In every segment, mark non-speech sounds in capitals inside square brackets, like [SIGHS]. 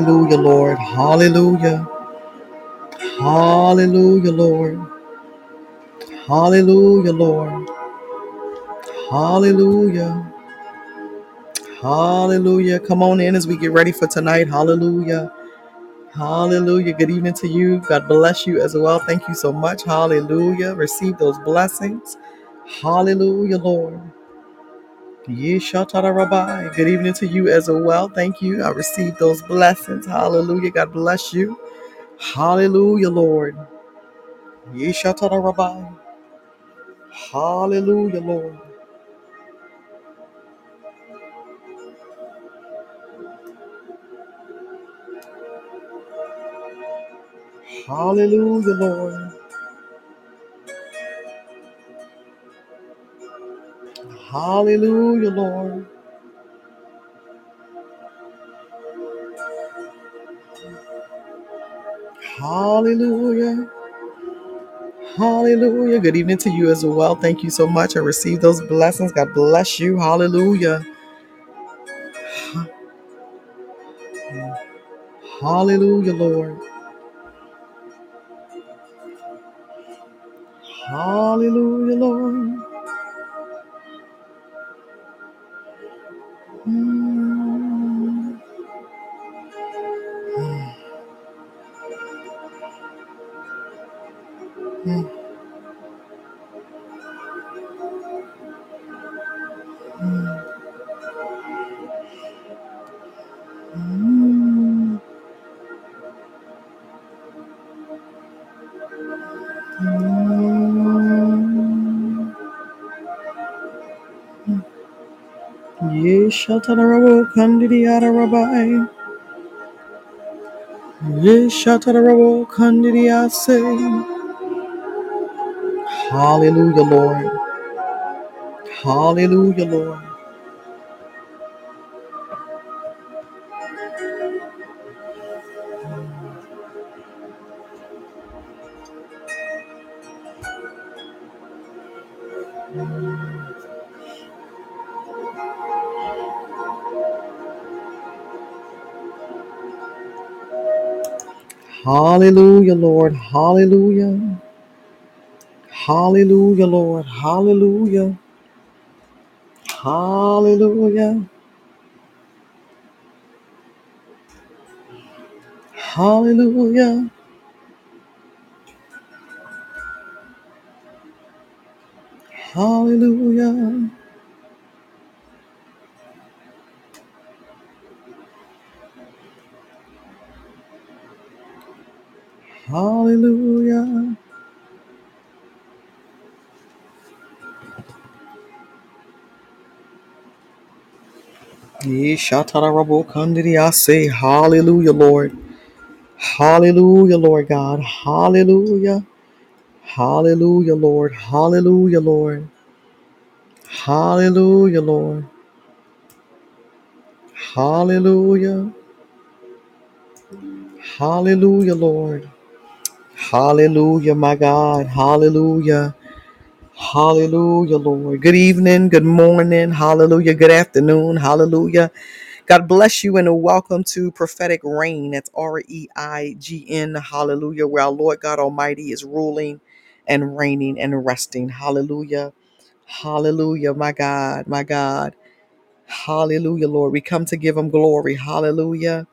Hallelujah, Lord. Hallelujah. Hallelujah, Lord. Hallelujah, Lord. Hallelujah. Hallelujah. Come on in as we get ready for tonight. Hallelujah. Hallelujah. Good evening to you. God bless you as well. Thank you so much. Hallelujah. Receive those blessings. Hallelujah, Lord. Yeshatara Rabbi. Good evening to you as well. Thank you. I received those blessings. Hallelujah. God bless you. Hallelujah, Lord. Yeshatara Rabbi. Hallelujah, Lord. Hallelujah, Lord. Hallelujah, Lord. Hallelujah. Hallelujah. Good evening to you as well. Thank you so much. I received those blessings. God bless you. Hallelujah. Hallelujah, Lord. Hallelujah, Lord. Mm, mm, mm. Yeshatarabo Kandidiyara Rabbi. Yeshatarabo Kandidiyase. Hallelujah, Lord. Hallelujah, Lord. Hallelujah, Lord. Hallelujah. Hallelujah, Lord. Hallelujah. Hallelujah. Hallelujah. Hallelujah. Hallelujah. Kandidiyase. Hallelujah, Lord. Hallelujah, Lord God. Hallelujah. Hallelujah, Lord. Hallelujah, Lord. Hallelujah, Lord. Hallelujah. Hallelujah, Lord. Hallelujah, my God. Hallelujah. Hallelujah, Lord. Good evening, good morning. Hallelujah. Good afternoon. Hallelujah. God bless you and welcome to Prophetic Reign. That's R E I G N. Hallelujah. Where our Lord God Almighty is ruling and reigning and resting. Hallelujah. Hallelujah, my God, my God. Hallelujah, Lord. We come to give him glory. Hallelujah.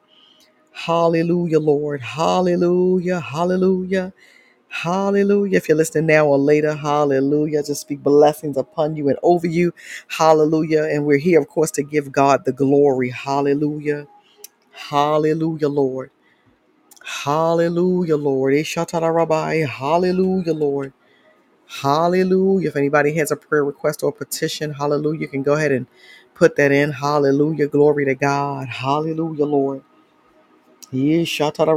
Hallelujah, Lord. Hallelujah. Hallelujah. Hallelujah. If you're listening now or later, hallelujah. Just speak blessings upon you and over you. Hallelujah. And we're here, of course, to give God the glory. Hallelujah. Hallelujah, Lord. Hallelujah, Lord. Hallelujah, Lord. Hallelujah. If anybody has a prayer request or petition, hallelujah, you can go ahead and put that in. Hallelujah. Glory to God. Hallelujah, Lord. Ishatara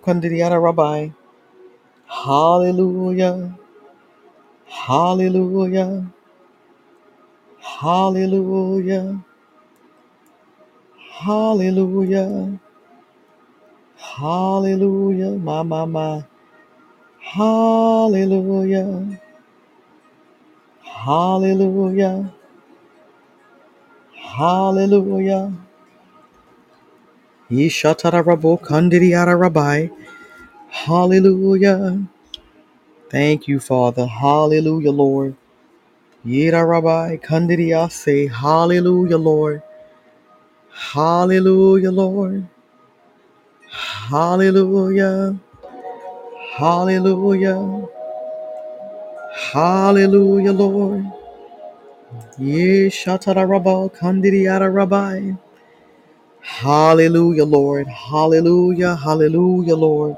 Kandidiyara Rabbi. Hallelujah. Hallelujah. Hallelujah. Hallelujah. Hallelujah. My, my, my. Hallelujah. Hallelujah. Hallelujah. Hallelujah. Thank you, Father. Hallelujah, Lord. Yera rabbi say. Hallelujah, Lord. Hallelujah, Lord. Hallelujah. Hallelujah. Hallelujah, Lord. Yeshatarabo kandiriara rabbi. Hallelujah, Lord. Hallelujah. Hallelujah, Lord.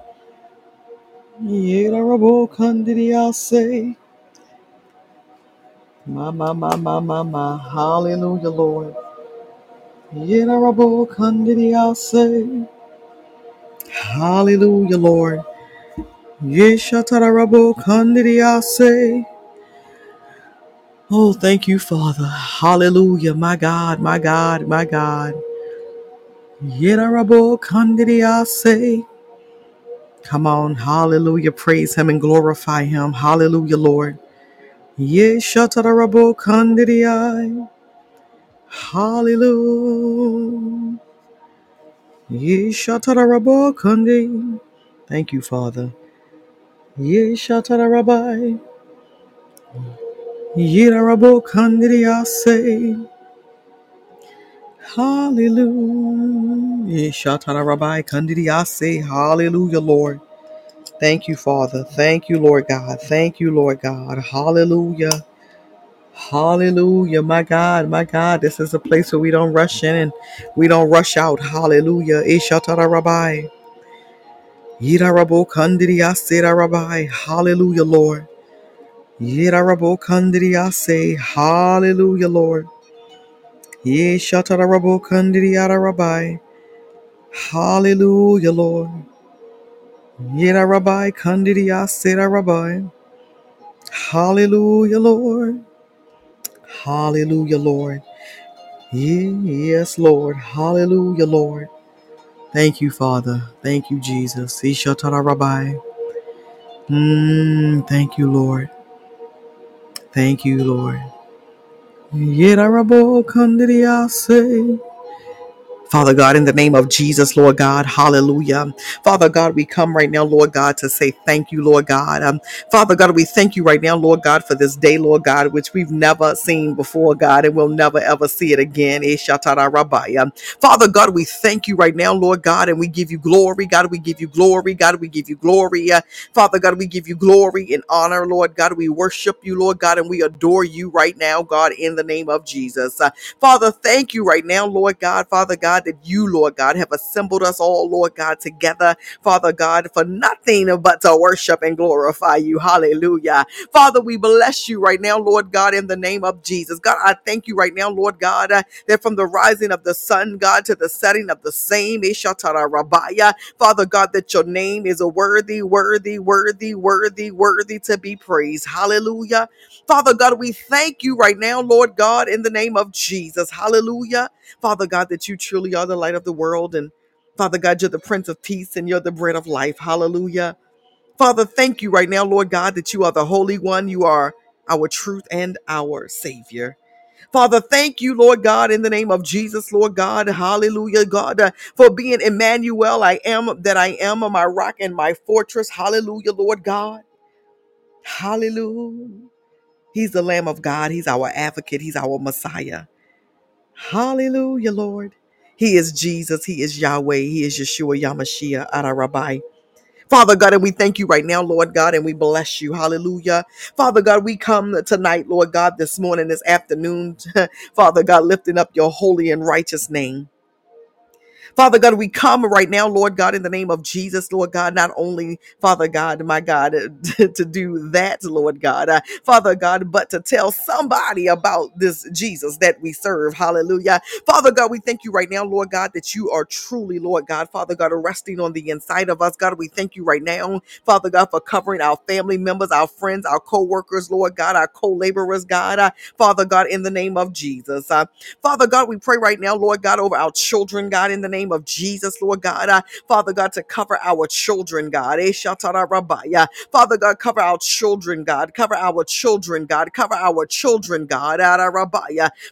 Yerabo kandidiase. Ma ma ma ma ma ma. Hallelujah, Lord. Yerabo kandidiase. Hallelujah, Lord. Yeshatarabo kandidiase. Oh, thank you, Father. Hallelujah, my God, my God, my God. Yerabo kandidiase. Come on, hallelujah. Praise him and glorify him. Hallelujah, Lord. Ye shatarabo kandidiai. Hallelujah. Ye shatarabo kandi. Thank you, Father. Ye shatarabai. Ye rabo kandidiase. Hallelujah. Ye shatarabai kandidiase. Hallelujah, Lord. Thank you, Father. Thank you, Lord God. Thank you, Lord God. Hallelujah. Hallelujah, my God, my God. This is a place where we don't rush in and we don't rush out. Hallelujah. Eh, Ishatara Rabbi. Yidarabo Kandidiyase Rabbi. Hallelujah, Lord. Yidarabo Kandidiyase. Hallelujah, Lord. Yeshatara Rabo Kandidiyara Rabbi. Hallelujah, Lord. Yida Rabbi Kandidiyase Rabbi. Hallelujah, Lord. Hallelujah, Lord. Yes, Lord. Hallelujah, Lord. Thank you, Father. Thank you, Jesus. Ishatara Rabbi. Mm, thank you, Lord. Thank you, Lord. Yedarabo kandidiyase. Father God, in the name of Jesus, Lord God, hallelujah. Father God, we come right now, Lord God, to say thank you, Lord God. Um, Father God, we thank you right now, Lord God, for this day, Lord God, which we've never seen before, God, and we'll never ever see it again. Eh. Um, Father God, we thank you right now, Lord God, and we give you glory. God, we give you glory. God, we give you glory. Uh, Father God, we give you glory and honor, Lord God. We worship you, Lord God, and we adore you right now, God, in the name of Jesus. Uh, Father, thank you right now, Lord God, Father God, that you, Lord God, have assembled us all, Lord God, together, Father God, for nothing but to worship and glorify you. Hallelujah. Father, we bless you right now, Lord God, in the name of Jesus. God, I thank you right now, Lord God, uh, that from the rising of the sun, God, to the setting of the same, Father God, that your name is a worthy, worthy, worthy, worthy, worthy to be praised. Hallelujah. Father God, we thank you right now, Lord God, in the name of Jesus. Hallelujah. Father God, that you truly are the light of the world. And Father God, you're the Prince of Peace and you're the bread of life. Hallelujah. Father, thank you right now, Lord God, that you are the Holy One. You are our truth and our Savior. Father, thank you, Lord God, in the name of Jesus, Lord God. Hallelujah, God, uh, for being Emmanuel. I am that I am, my rock and my fortress. Hallelujah, Lord God. Hallelujah. He's the Lamb of God. He's our advocate. He's our Messiah. Hallelujah, Lord. He is Jesus. He is Yahweh. He is Yeshua Yamashiach Arabai. Father God, and we thank you right now, Lord God, and we bless you. Hallelujah. Father God, we come tonight, Lord God, this morning, this afternoon, [LAUGHS] Father God, lifting up your holy and righteous name. Father God, we come right now, Lord God, in the name of Jesus, Lord God, not only, Father God, my God, [LAUGHS] to do that, Lord God, uh, Father God, but to tell somebody about this Jesus that we serve. Hallelujah. Father God, we thank you right now, Lord God, that you are truly, Lord God, Father God, resting on the inside of us. God, we thank you right now, Father God, for covering our family members, our friends, our co workers, Lord God, our co laborers, God, uh, Father God, in the name of Jesus. Uh, Father God, we pray right now, Lord God, over our children, God, in the name name of Jesus, Lord God. Uh, Father God, to cover our children, God. Eh. Father God, cover our children, God. Cover our children, God. Cover our children, God.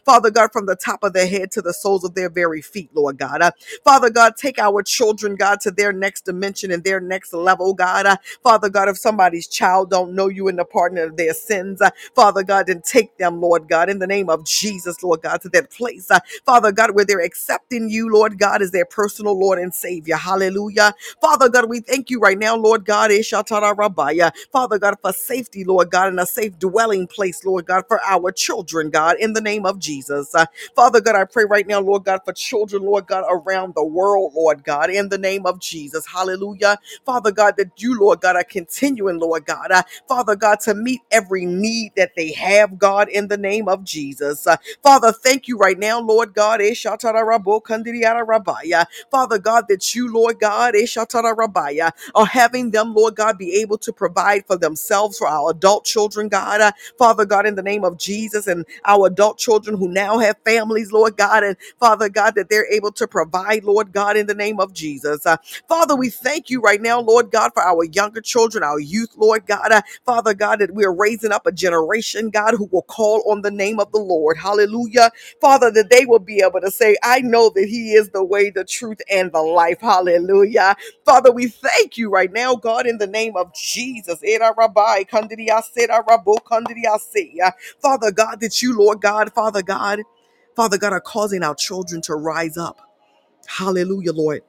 Father God, from the top of their head to the soles of their very feet, Lord God. Uh, Father God, take our children, God, to their next dimension and their next level, God. Uh, Father God, if somebody's child don't know you in the pardon of their sins, uh, Father God, then take them, Lord God, in the name of Jesus, Lord God, to that place, uh, Father God, where they're accepting you, Lord God, as their personal Lord and Savior. Hallelujah. Father God, we thank you right now, Lord God, Ishatara Rabaya. Father God, for safety, Lord God, and a safe dwelling place, Lord God, for our children, God, in the name of Jesus. Uh, Father God, I pray right now, Lord God, for children, Lord God, around the world, Lord God, in the name of Jesus. Hallelujah. Father God, that you, Lord God, are continuing, Lord God, uh, Father God, to meet every need that they have, God, in the name of Jesus. Uh, Father, thank you right now, Lord God. Father God, that you, Lord God, Eshatarabaya, are having them, Lord God, be able to provide for themselves, for our adult children, God. Uh, Father God, in the name of Jesus, and our adult children who now have families, Lord God, and Father God, that they're able to provide, Lord God, in the name of Jesus. Uh, Father, we thank you right now, Lord God, for our younger children, our youth, Lord God. Uh, Father God, that we are raising up a generation, God, who will call on the name of the Lord. Hallelujah. Father, that they will be able to say, I know that He is the way, the truth, and the life. Hallelujah. Father, we thank you right now, God, in the name of Jesus. Father God, that you, Lord God, Father God, Father God, are causing our children to rise up. Hallelujah, Lord.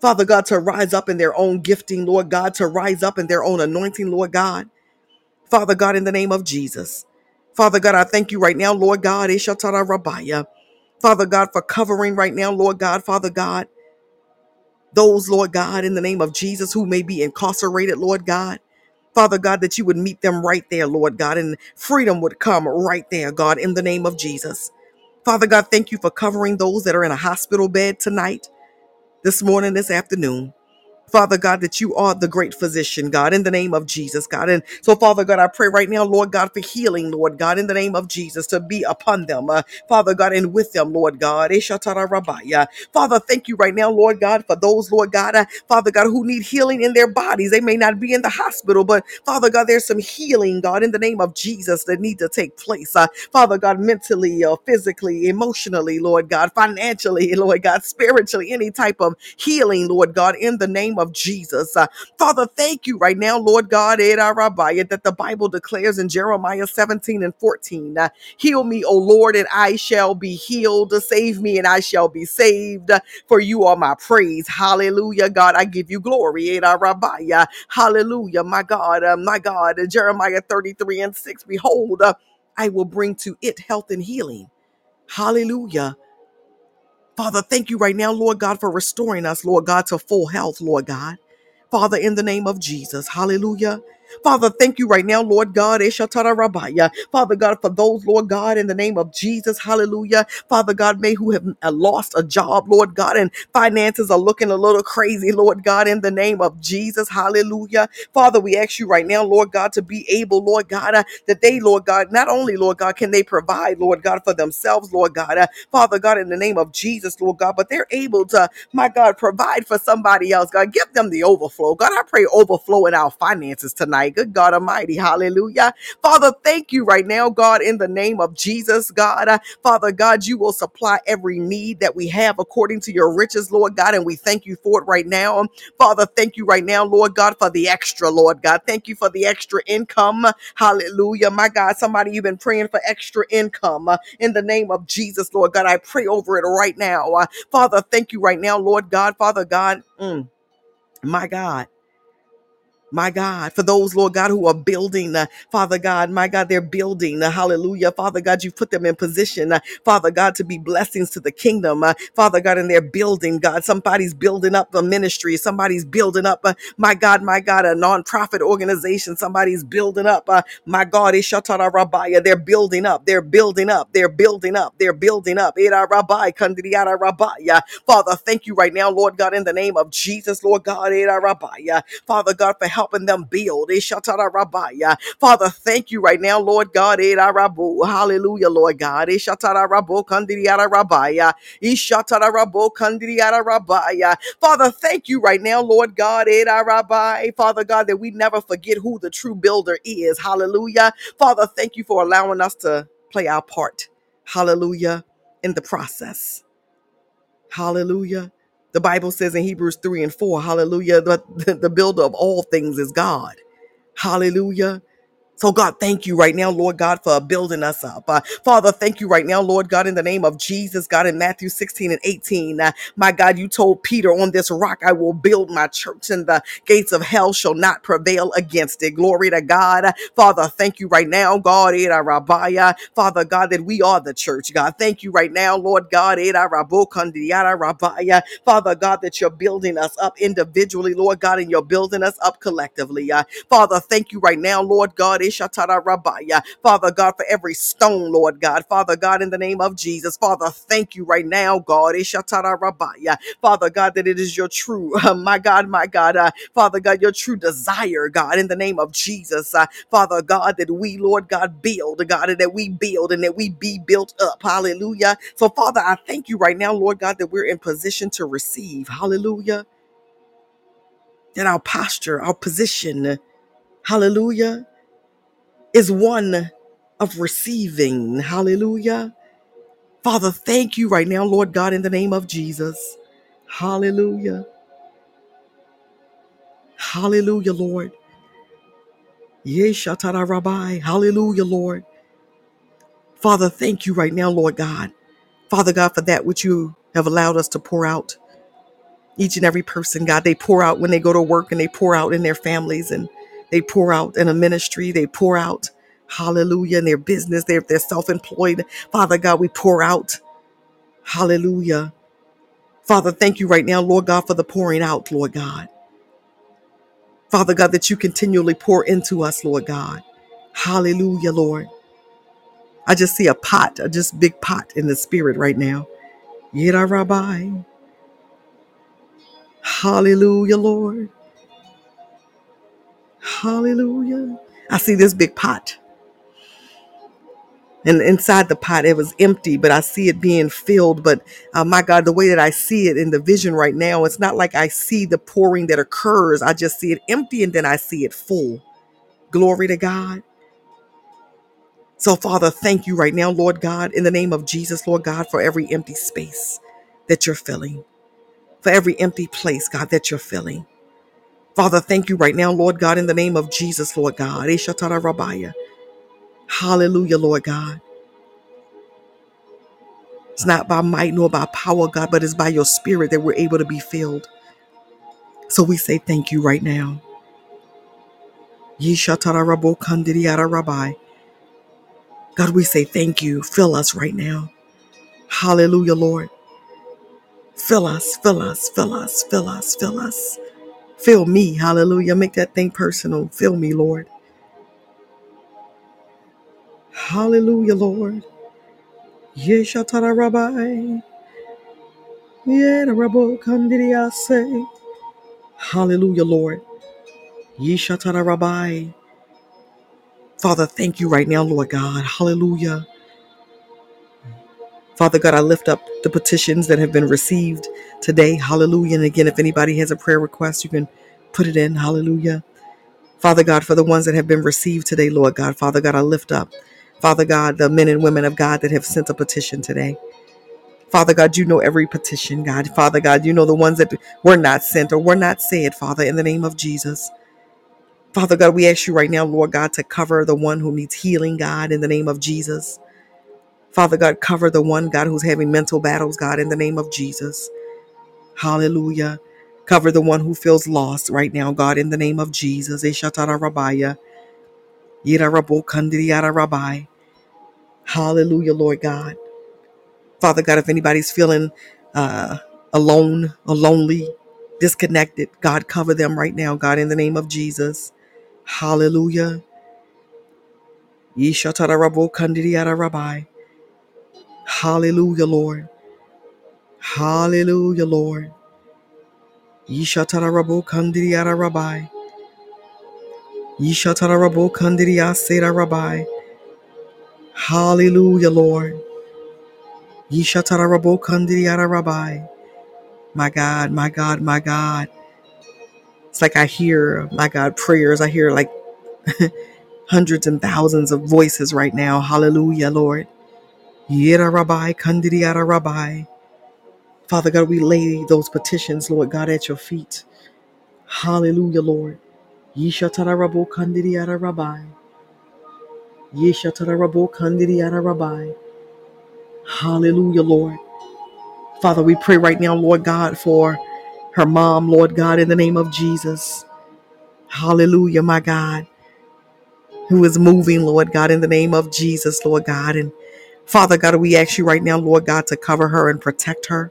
Father God, to rise up in their own gifting, Lord God, to rise up in their own anointing, Lord God. Father God, in the name of Jesus. Father God, I thank you right now, Lord God, Ishatara Rabaya. Father God, for covering right now, Lord God, Father God, those, Lord God, in the name of Jesus, who may be incarcerated, Lord God. Father God, that you would meet them right there, Lord God, and freedom would come right there, God, in the name of Jesus. Father God, thank you for covering those that are in a hospital bed tonight, this morning, this afternoon. Father God, that you are the great physician, God, in the name of Jesus, God. And so, Father God, I pray right now, Lord God, for healing, Lord God, in the name of Jesus, to be upon them, uh, Father God, and with them, Lord God. Eshatara. Father, thank you right now, Lord God, for those, Lord God, uh, Father God, who need healing in their bodies. They may not be in the hospital, but Father God, there's some healing, God, in the name of Jesus, that need to take place. Uh, Father God, mentally or physically, emotionally, Lord God, financially, [LAUGHS] Lord God, spiritually, any type of healing, Lord God, in the name of Jesus. Uh, Father, thank you right now, Lord God, Ed Arabaya, that the Bible declares in Jeremiah 17 and 14, uh, Heal me, O Lord, and I shall be healed. Save me, and I shall be saved, for you are my praise. Hallelujah, God, I give you glory. Ed Arabaya. Hallelujah, my God, uh, my God. Jeremiah 33 and 6, Behold, uh, I will bring to it health and healing. Hallelujah. Father, thank you right now, Lord God, for restoring us, Lord God, to full health, Lord God. Father, in the name of Jesus, hallelujah. Father, thank you right now, Lord God. Eshatara Rabaya. Father God, for those, Lord God, in the name of Jesus, hallelujah. Father God, may who have uh, lost a job, Lord God, and finances are looking a little crazy, Lord God, in the name of Jesus, hallelujah. Father, we ask you right now, Lord God, to be able, Lord God, uh, that they, Lord God, not only, Lord God, can they provide, Lord God, for themselves, Lord God, uh, Father God, in the name of Jesus, Lord God, but they're able to, my God, provide for somebody else. God, give them the overflow. God, I pray overflow in our finances tonight. Good God Almighty. Hallelujah. Father, thank you right now, God, in the name of Jesus, God. Uh, Father God, you will supply every need that we have according to your riches, Lord God, and we thank you for it right now. Father, thank you right now, Lord God, for the extra, Lord God. Thank you for the extra income. Hallelujah. My God, somebody you've been praying for extra income uh, in the name of Jesus, Lord God. I pray over it right now. Uh, Father, thank you right now, Lord God. Father God, mm, my God. My God, for those, Lord God, who are building, uh, Father God, my God, they're building, uh, hallelujah. Father God, you put them in position, uh, Father God, to be blessings to the kingdom, uh, Father God, and they're building, God. Somebody's building up a ministry, somebody's building up, uh, my God, my God, a nonprofit organization, somebody's building up, uh, my God, Ishatara Rabaya, they're building up, they're building up, they're building up, they're building up. Father, thank you right now, Lord God, in the name of Jesus, Lord God. Father God, for help helping them build. Eh, Ishatarabaya. Father, thank you right now, Lord God. Eh, Edarabu. Hallelujah, Lord God. Eh, Kandiriarabaya. Father, thank you right now, Lord God. Father God, that we never forget who the true builder is. Hallelujah. Father, thank you for allowing us to play our part. Hallelujah. In the process. Hallelujah. The Bible says in Hebrews 3 and 4, hallelujah, the, the builder of all things is God. Hallelujah. So, God, thank you right now, Lord God, for building us up. Uh, Father, thank you right now, Lord God, in the name of Jesus, God, in Matthew 16 and 18. Uh, my God, you told Peter, on this rock I will build my church, and the gates of hell shall not prevail against it. Glory to God. Uh, Father, thank you right now, God, Eda Rabaya. Father God, that we are the church, God. Thank you right now, Lord God, Eda Rabokandiara Rabaya. Father God, that you're building us up individually, Lord God, and you're building us up collectively. Uh, Father, thank you right now, Lord God. Father God, for every stone, Lord God. Father God, in the name of Jesus. Father, thank you right now, God. Ishatara Rabaya. Father God, that it is your true, [LAUGHS] uh, my God, my God, uh, Father God, your true desire, God, in the name of Jesus. Uh, Father God, that we, Lord God, build, God, and that we build and that we be built up. Hallelujah. So, Father, I thank you right now, Lord God, that we're in position to receive. Hallelujah. That our posture, our position, hallelujah is one of receiving. Hallelujah. Father, thank you right now, Lord God, in the name of Jesus. Hallelujah. Hallelujah, Lord. Yeshatara Rabbi. Hallelujah, Lord. Father, thank you right now, Lord God. Father God, for that which you have allowed us to pour out. Each and every person, God, they pour out when they go to work and they pour out in their families and they pour out in a ministry. They pour out, hallelujah, in their business. They're, they're self employed. Father God, we pour out. Hallelujah. Father, thank you right now, Lord God, for the pouring out, Lord God. Father God, that you continually pour into us, Lord God. Hallelujah, Lord. I just see a pot, a just big pot in the spirit right now. Yira Rabbi. Hallelujah, Lord. Hallelujah. I see this big pot. And inside the pot, it was empty, but I see it being filled. But uh, my God, the way that I see it in the vision right now, it's not like I see the pouring that occurs. I just see it empty and then I see it full. Glory to God. So, Father, thank you right now, Lord God, in the name of Jesus, Lord God, for every empty space that you're filling, for every empty place, God, that you're filling. Father, thank you right now, Lord God, in the name of Jesus, Lord God. Hallelujah, Lord God. It's not by might nor by power, God, but it's by your spirit that we're able to be filled. So we say thank you right now. Yeshatara Rabbi. God, we say thank you. Fill us right now. Hallelujah, Lord. Fill us, fill us, fill us, fill us, fill us. Fill me, hallelujah. Make that thing personal. Fill me, Lord. Hallelujah, Lord. Yeshatara Rabbi. Yerabo Kandidiyase. Hallelujah, Lord. Yeshatara Rabbi. Father, thank you right now, Lord God. Hallelujah. Father God, I lift up the petitions that have been received today. Hallelujah. And again, if anybody has a prayer request, you can put it in. Hallelujah. Father God, for the ones that have been received today, Lord God. Father God, I lift up, Father God, the men and women of God that have sent a petition today. Father God, you know every petition, God. Father God, you know the ones that were not sent or were not said, Father, in the name of Jesus. Father God, we ask you right now, Lord God, to cover the one who needs healing, God, in the name of Jesus. Father God, cover the one, God, who's having mental battles, God, in the name of Jesus. Hallelujah. Cover the one who feels lost right now, God, in the name of Jesus. Hallelujah, Lord God. Father God, if anybody's feeling uh, alone or lonely, disconnected, God, cover them right now, God, in the name of Jesus. Hallelujah. Rabbi. Hallelujah, Lord. Hallelujah, Lord. Yishatara Rabo Kandiri Yara Rabbi. Yishatarabo Kandiriasera Rabbi. Hallelujah, Lord. Yishatarabo Kandiriara Rabbi. My God, my God, my God. It's like I hear, my God, prayers. I hear like [LAUGHS] hundreds and thousands of voices right now. Hallelujah, Lord. Yera Rabbi. Father God, we lay those petitions, Lord God, at your feet. Hallelujah, Lord. Rabbi. Yeshatarabo Kandiriara Rabbi. Hallelujah, Lord. Father, we pray right now, Lord God, for her mom, Lord God, in the name of Jesus. Hallelujah, my God, who is moving, Lord God, in the name of Jesus, Lord God. And Father God, we ask you right now, Lord God, to cover her and protect her.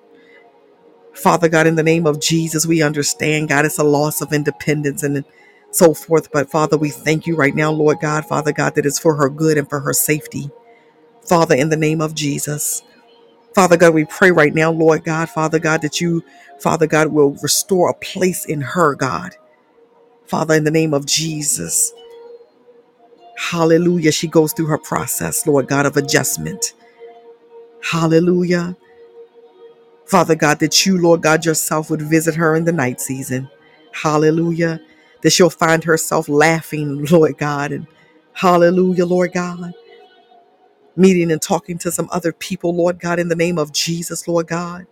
Father God, in the name of Jesus, we understand, God, it's a loss of independence and so forth. But Father, we thank you right now, Lord God, Father God, that it's for her good and for her safety. Father, in the name of Jesus. Father God, we pray right now, Lord God, Father God, that you, Father God, will restore a place in her, God. Father, in the name of Jesus. Hallelujah. She goes through her process, Lord God, of adjustment. Hallelujah. Father God, that you, Lord God, yourself would visit her in the night season. Hallelujah. That she'll find herself laughing, [LAUGHS] Lord God. And hallelujah, Lord God. Meeting and talking to some other people, Lord God, in the name of Jesus, Lord God.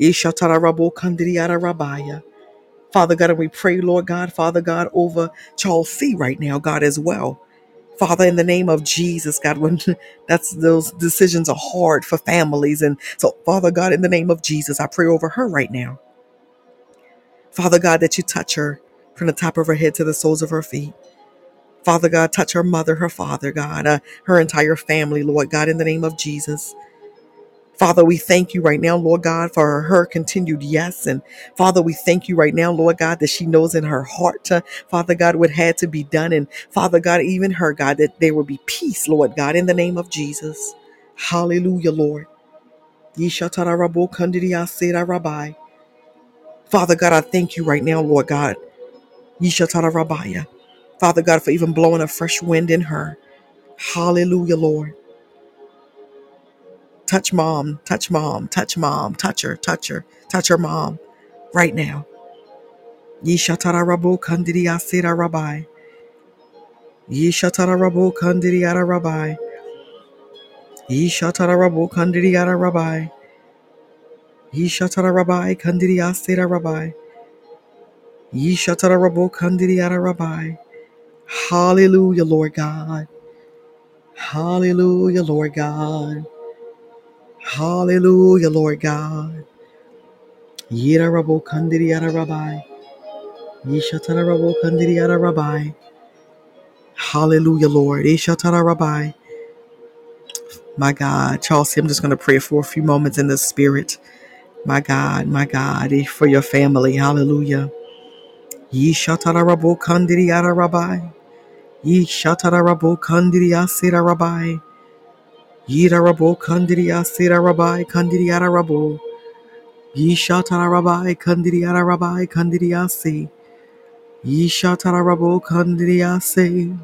Ishatarabo kandriyara rabaya. Father God, and we pray, Lord God, Father God, over Chelsea right now, God, as well. Father, in the name of Jesus, God, when [LAUGHS] that's those decisions are hard for families. And so, Father God, in the name of Jesus, I pray over her right now. Father God, that you touch her from the top of her head to the soles of her feet. Father God, touch her mother, her father, God, uh, her entire family, Lord God, in the name of Jesus. Father, we thank you right now, Lord God, for her continued yes. And Father, we thank you right now, Lord God, that she knows in her heart, uh, Father God, what had to be done. And Father God, even her, God, that there will be peace, Lord God, in the name of Jesus. Hallelujah, Lord. Father God, I thank you right now, Lord God. Yishatarabaya. Father God, for even blowing a fresh wind in her. Hallelujah, Lord. Touch mom, touch mom, touch mom, touch her, touch her, touch her mom right now. Yishatarabo kandiriyasira rabbi. Yishatarabo kandiriyara rabbi. Yishatarabo kandiriyara rabbi. Yishatarabai kandiriyasira rabbi. Yishatarabo kandiriyara rabbi. Hallelujah, Lord God. Hallelujah, Lord God. Hallelujah, Lord God. Yirarabo kandiriyara rabbi. Yishatarabo kandiriyara rabbi. Hallelujah, Lord. Ishatara rabbi. My God, Chelsea, I'm just going to pray for a few moments in the spirit. My God, my God, eh, for your family. Hallelujah. Ye shatarabo kandiriara rabbi. Ye shatarabo kandiria sira rabbi. Ye rabo kandiria sira rabbi kandiriara rabo. Ye shatarabbi kandiriara rabbi kandiriasi. Ye shatarabo kandiriasi.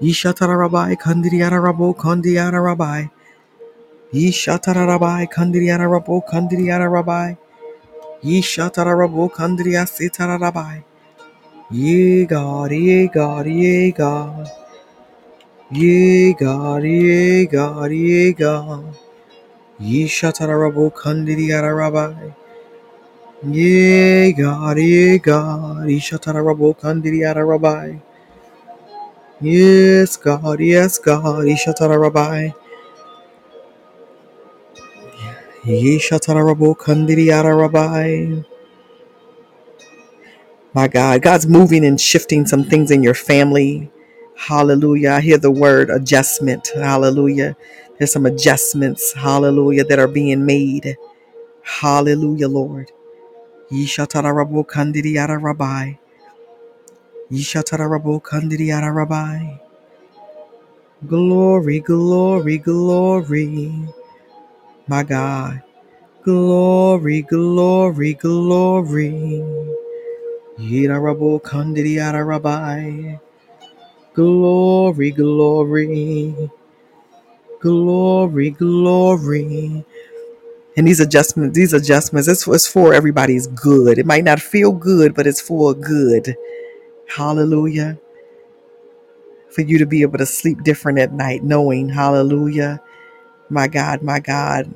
Ye shatarabbi kandiriara rabo kandiara rabbi. Ye shatarabbi kandiriara rabo kandiriara rabbi. Yishatarabo Kandria Sitarabai. Ye God, ye God, ye God. Ye God, ye God, ye God. Yishatarabo Kandria Rabai. Ye God, ye God. Yishatarabo Kandria Rabai. Yes, God, yes, God. Yishatarabai. Yishatarabo Kandria Rabai. My God, God's moving and shifting some things in your family. Hallelujah. I hear the word adjustment. Hallelujah. There's some adjustments, hallelujah, that are being made. Hallelujah, Lord. Yishatarabo kandidiyara rabbi. Yishatarabo kandidiyara rabbi. Glory, glory, glory. My God. Glory, glory, glory. Yidarabo Kandidiyada Rabbi. Glory, glory, glory, glory. And these adjustments, these adjustments, it's, it's for everybody's good. It might not feel good, but it's for good. Hallelujah. For you to be able to sleep different at night, knowing, hallelujah, my God, my God,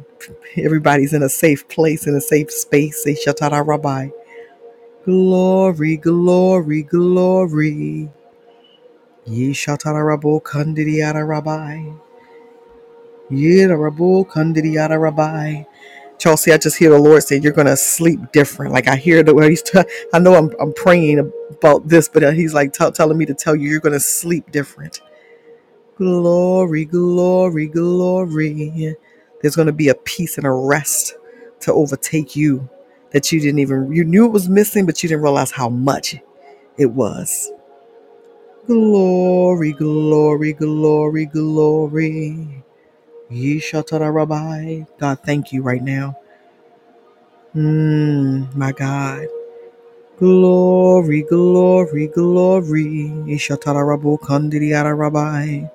everybody's in a safe place, in a safe space. Say Shatara Rabbi. Glory, glory, glory. Ye Shatara Rabo Kandidiyada Rabbi. Ye Rabo Kandidiyada Rabbi. Chelsea, I just hear the Lord say you're gonna sleep different. Like I hear the way he's. T- I know I'm I'm praying about this, but uh, he's like t- telling me to tell you you're gonna sleep different. Glory, glory, glory. There's gonna be a peace and a rest to overtake you that you didn't even you knew it was missing, but you didn't realize how much it was. Glory, glory, glory, glory. Yeshatara Rabbi. God, thank you right now. Mm, my God. Glory, glory, glory. Ishatarabu kandiriara rabbi.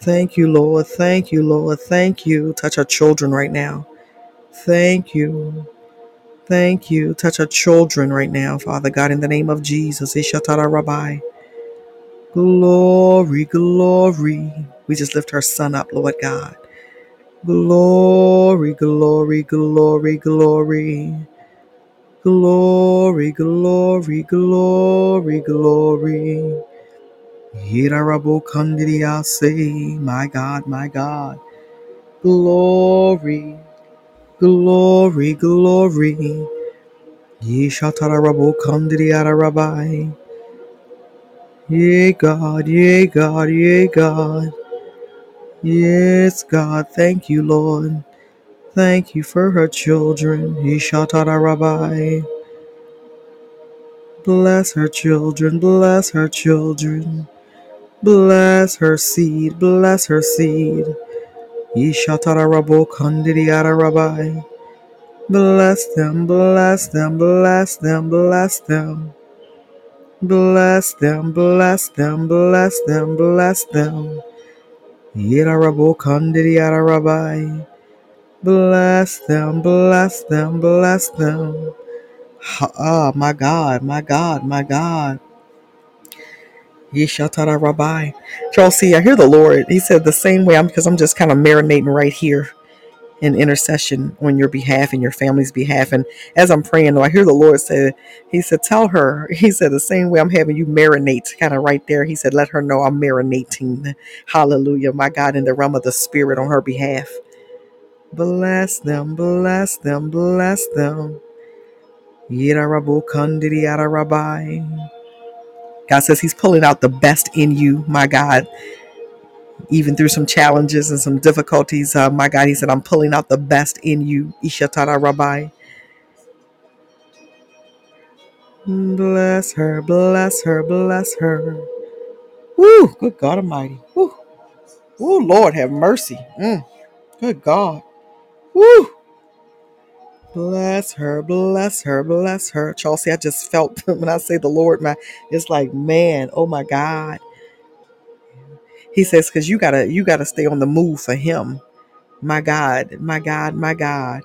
Thank you, Lord. Thank you, Lord. Thank you. Touch our children right now. Thank you. Thank you. Touch our children right now, Father God, in the name of Jesus. Ishatara rabbi. Glory, glory. We just lift our son up, Lord God. Glory, glory, glory, glory. Glory, glory, glory, glory. Hirarabo kandidiase, my God, my God. Glory, glory, glory. Yeshatarabo kandidiarabai. Yea, God, yea, God, yea, God. Yes, God, thank you, Lord. Thank you for her children. Yeshatarabai. Bless her children, bless her children. Bless her seed, bless her seed. Ishatarabo kandidiyarabai. Bless them, bless them, bless them, bless them. Bless them, bless them, bless them, bless them. Yidarabo kandidiyarabai. Bless them, bless them, bless them. Ha, ah, my God, my God, my God. Yeshatara Rabbi. Chelsea, I hear the Lord. He said the same way I'm because I'm just kind of marinating right here in intercession on your behalf and your family's behalf. And as I'm praying, I hear the Lord say, He said, Tell her, [LAUGHS] He said, the same way I'm having you marinate, kind of right there. He said, Let her know I'm marinating. Hallelujah, my God, in the realm of the Spirit on her behalf. Bless them, bless them, bless them. God says He's pulling out the best in you, my God. Even through some challenges and some difficulties. Uh, my God, He said, I'm pulling out the best in you. Ishatara Rabbi. Bless her, bless her, bless her. Woo, good God Almighty. Woo, woo, Lord, have mercy. Mm, good God. Woo, bless her, bless her, bless her. Chelsea, I just felt [LAUGHS] when I say the Lord, my it's like, man, oh my God. He says, because you gotta, you gotta stay on the move for Him. My God, my God, my God.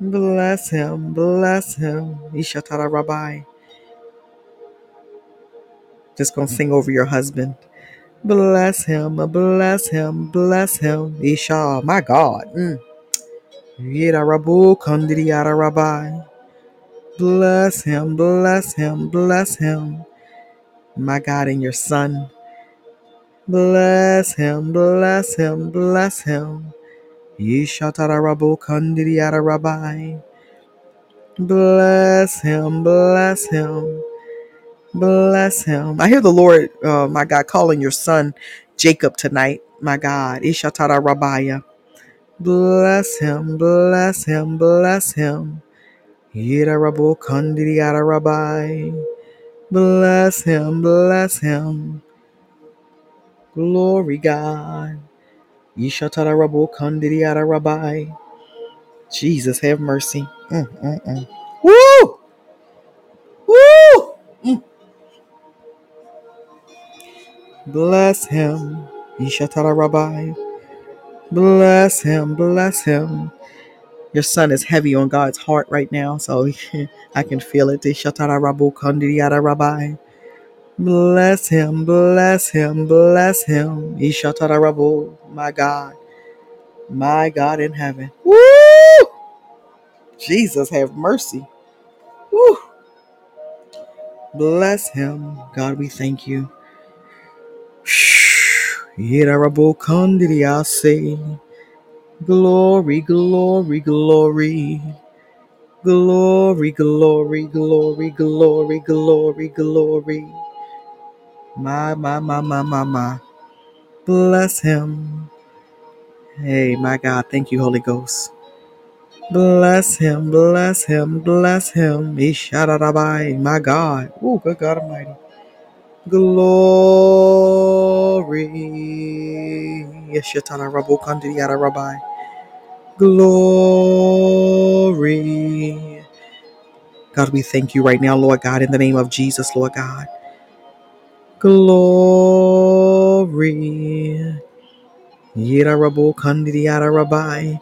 Bless him, bless him. Ishatara Rabbi. Just gonna sing over your husband. Bless him, bless him, bless him. Isha, my God. Mm. Yeda Rabu Kandidiyara Rabbi. Bless him, bless him, bless him. My God and your son. Bless him, bless him, bless him. Yishatara Rabu Kandidiyara Rabbi. Bless him, bless him. Bless him. I hear the Lord, uh, my God, calling your son Jacob tonight. My God. Ishatara Rabaya. Bless him, bless him, bless him. Yira Rabu Kandidiyara Rabbi. Bless him, bless him. Glory God. Ishatara Rabu Kandidiyara Rabbi. Jesus, have mercy. Mm, mm, mm. Woo! Woo! Mm. Bless him. Ishatara Rabbi. Bless him. Bless him. Your son is heavy on God's heart right now, so [LAUGHS] I can feel it. Ishatara Rabu Kandiyara Rabbi. Bless him, bless him, bless him. Ishatara Rabu, my God, my God in heaven. Woo! Jesus, have mercy. Woo! Bless him. God, we thank you. Yidarabu Kandiyase. Glory, glory, glory. Glory, glory, glory, glory, glory, glory. My, my, my, my, my, my. Bless him. Hey, my God. Thank you, Holy Ghost. Bless him, bless him, bless him. Ishadarabai, my God. Oh, good God Almighty. Glory. Yeshatana Rabu Kandiyara Rabbi. Glory. God, we thank you right now, Lord God, in the name of Jesus, Lord God. Glory. Kandiyara Rabbi.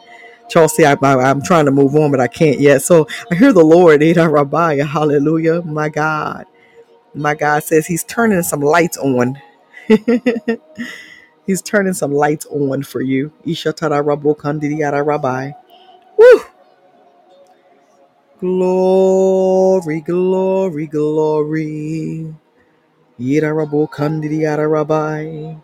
Chelsea, I, I, am trying to move on, but I can't yet. So I hear the Lord, Yira Rabbi. Hallelujah. My God. My God says He's turning some lights on. [LAUGHS] He's turning some lights on for you. Ishatara Rabu Kandiyara Rabbi. Woo! Glory, glory, glory. Yidarabu Kandiyara Rabbi.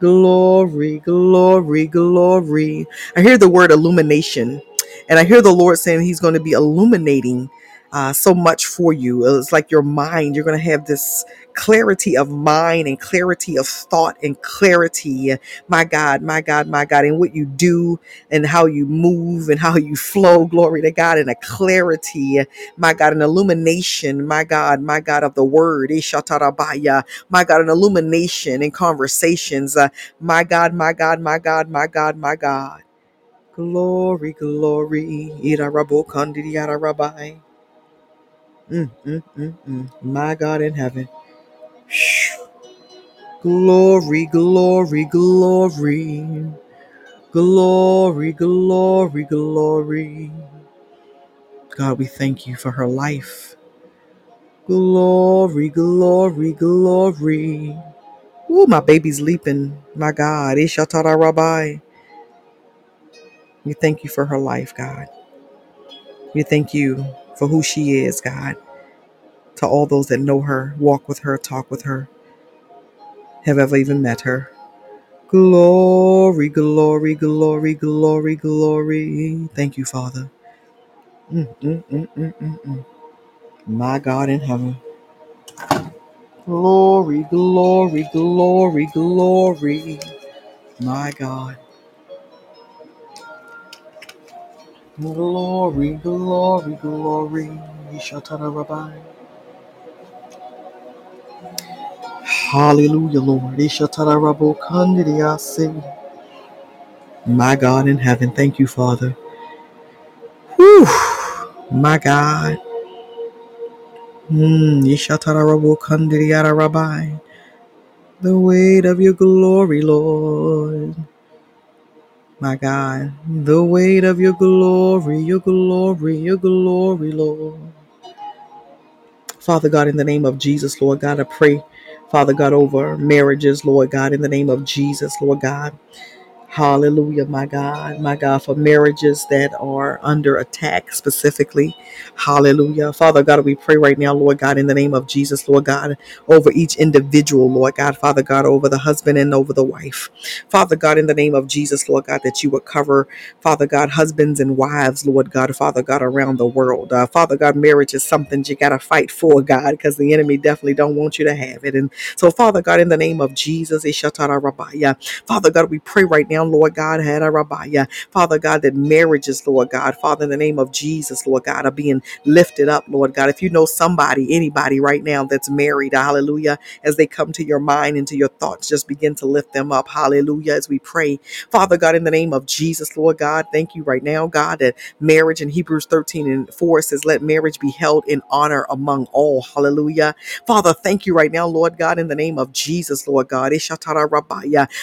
Glory, glory, glory. I hear the word illumination, and I hear the Lord saying He's going to be illuminating uh, so much for you. It's like your mind, you're going to have this clarity of mind and clarity of thought and clarity. My God, my God, my God, in what you do and how you move and how you flow. Glory to God, and a clarity, my God, an illumination, my God, my God, of the word. Ishatarabaya. My God, an illumination in conversations. uh, my God, my God, my God, my God, my God. Glory, glory. Ira kandidi. Mm, mm, mm, mm. My God in heaven. Glory, glory, glory. Glory, glory, glory. God, we thank you for her life. Glory, glory, glory. Ooh, my baby's leaping. My God. Ishatara Rabbi. We thank you for her life, God. We thank you for who she is, God. To all those that know her, walk with her, talk with her, have ever even met her. Glory, glory, glory, glory, glory. Thank you, Father. Mm, mm, mm, mm, mm, mm. My God in heaven. Glory, glory, glory, glory. My God. Glory, glory, glory. Shatara Rabbi. Hallelujah, Lord. Ishatara Rabo Kandidiyase. My God in heaven, thank you, Father. Whew, my God. Mm. The weight of your glory, Lord. My God. The weight of your glory, your glory, your glory, Lord. Father God, in the name of Jesus, Lord God, I pray, Father God, over marriages, Lord God, in the name of Jesus, Lord God. Hallelujah, my God, my God, for marriages that are under attack specifically. Hallelujah. Father God, we pray right now, Lord God, in the name of Jesus, Lord God, over each individual, Lord God, Father God, over the husband and over the wife. Father God, in the name of Jesus, Lord God, that you would cover, Father God, husbands and wives, Lord God, Father God, around the world. Uh, Father God, marriage is something you got to fight for, God, because the enemy definitely don't want you to have it. And so, Father God, in the name of Jesus, Father God, we pray right now. Now, Lord God, Hada Rabaya. Father God, that marriages, Lord God, Father, in the name of Jesus, Lord God, are being lifted up, Lord God. If you know somebody, anybody right now that's married, hallelujah, as they come to your mind and to your thoughts, just begin to lift them up, hallelujah, as we pray. Father God, in the name of Jesus, Lord God, thank you right now, God, that marriage in Hebrews 13 and 4 says, Let marriage be held in honor among all, hallelujah. Father, thank you right now, Lord God, in the name of Jesus, Lord God.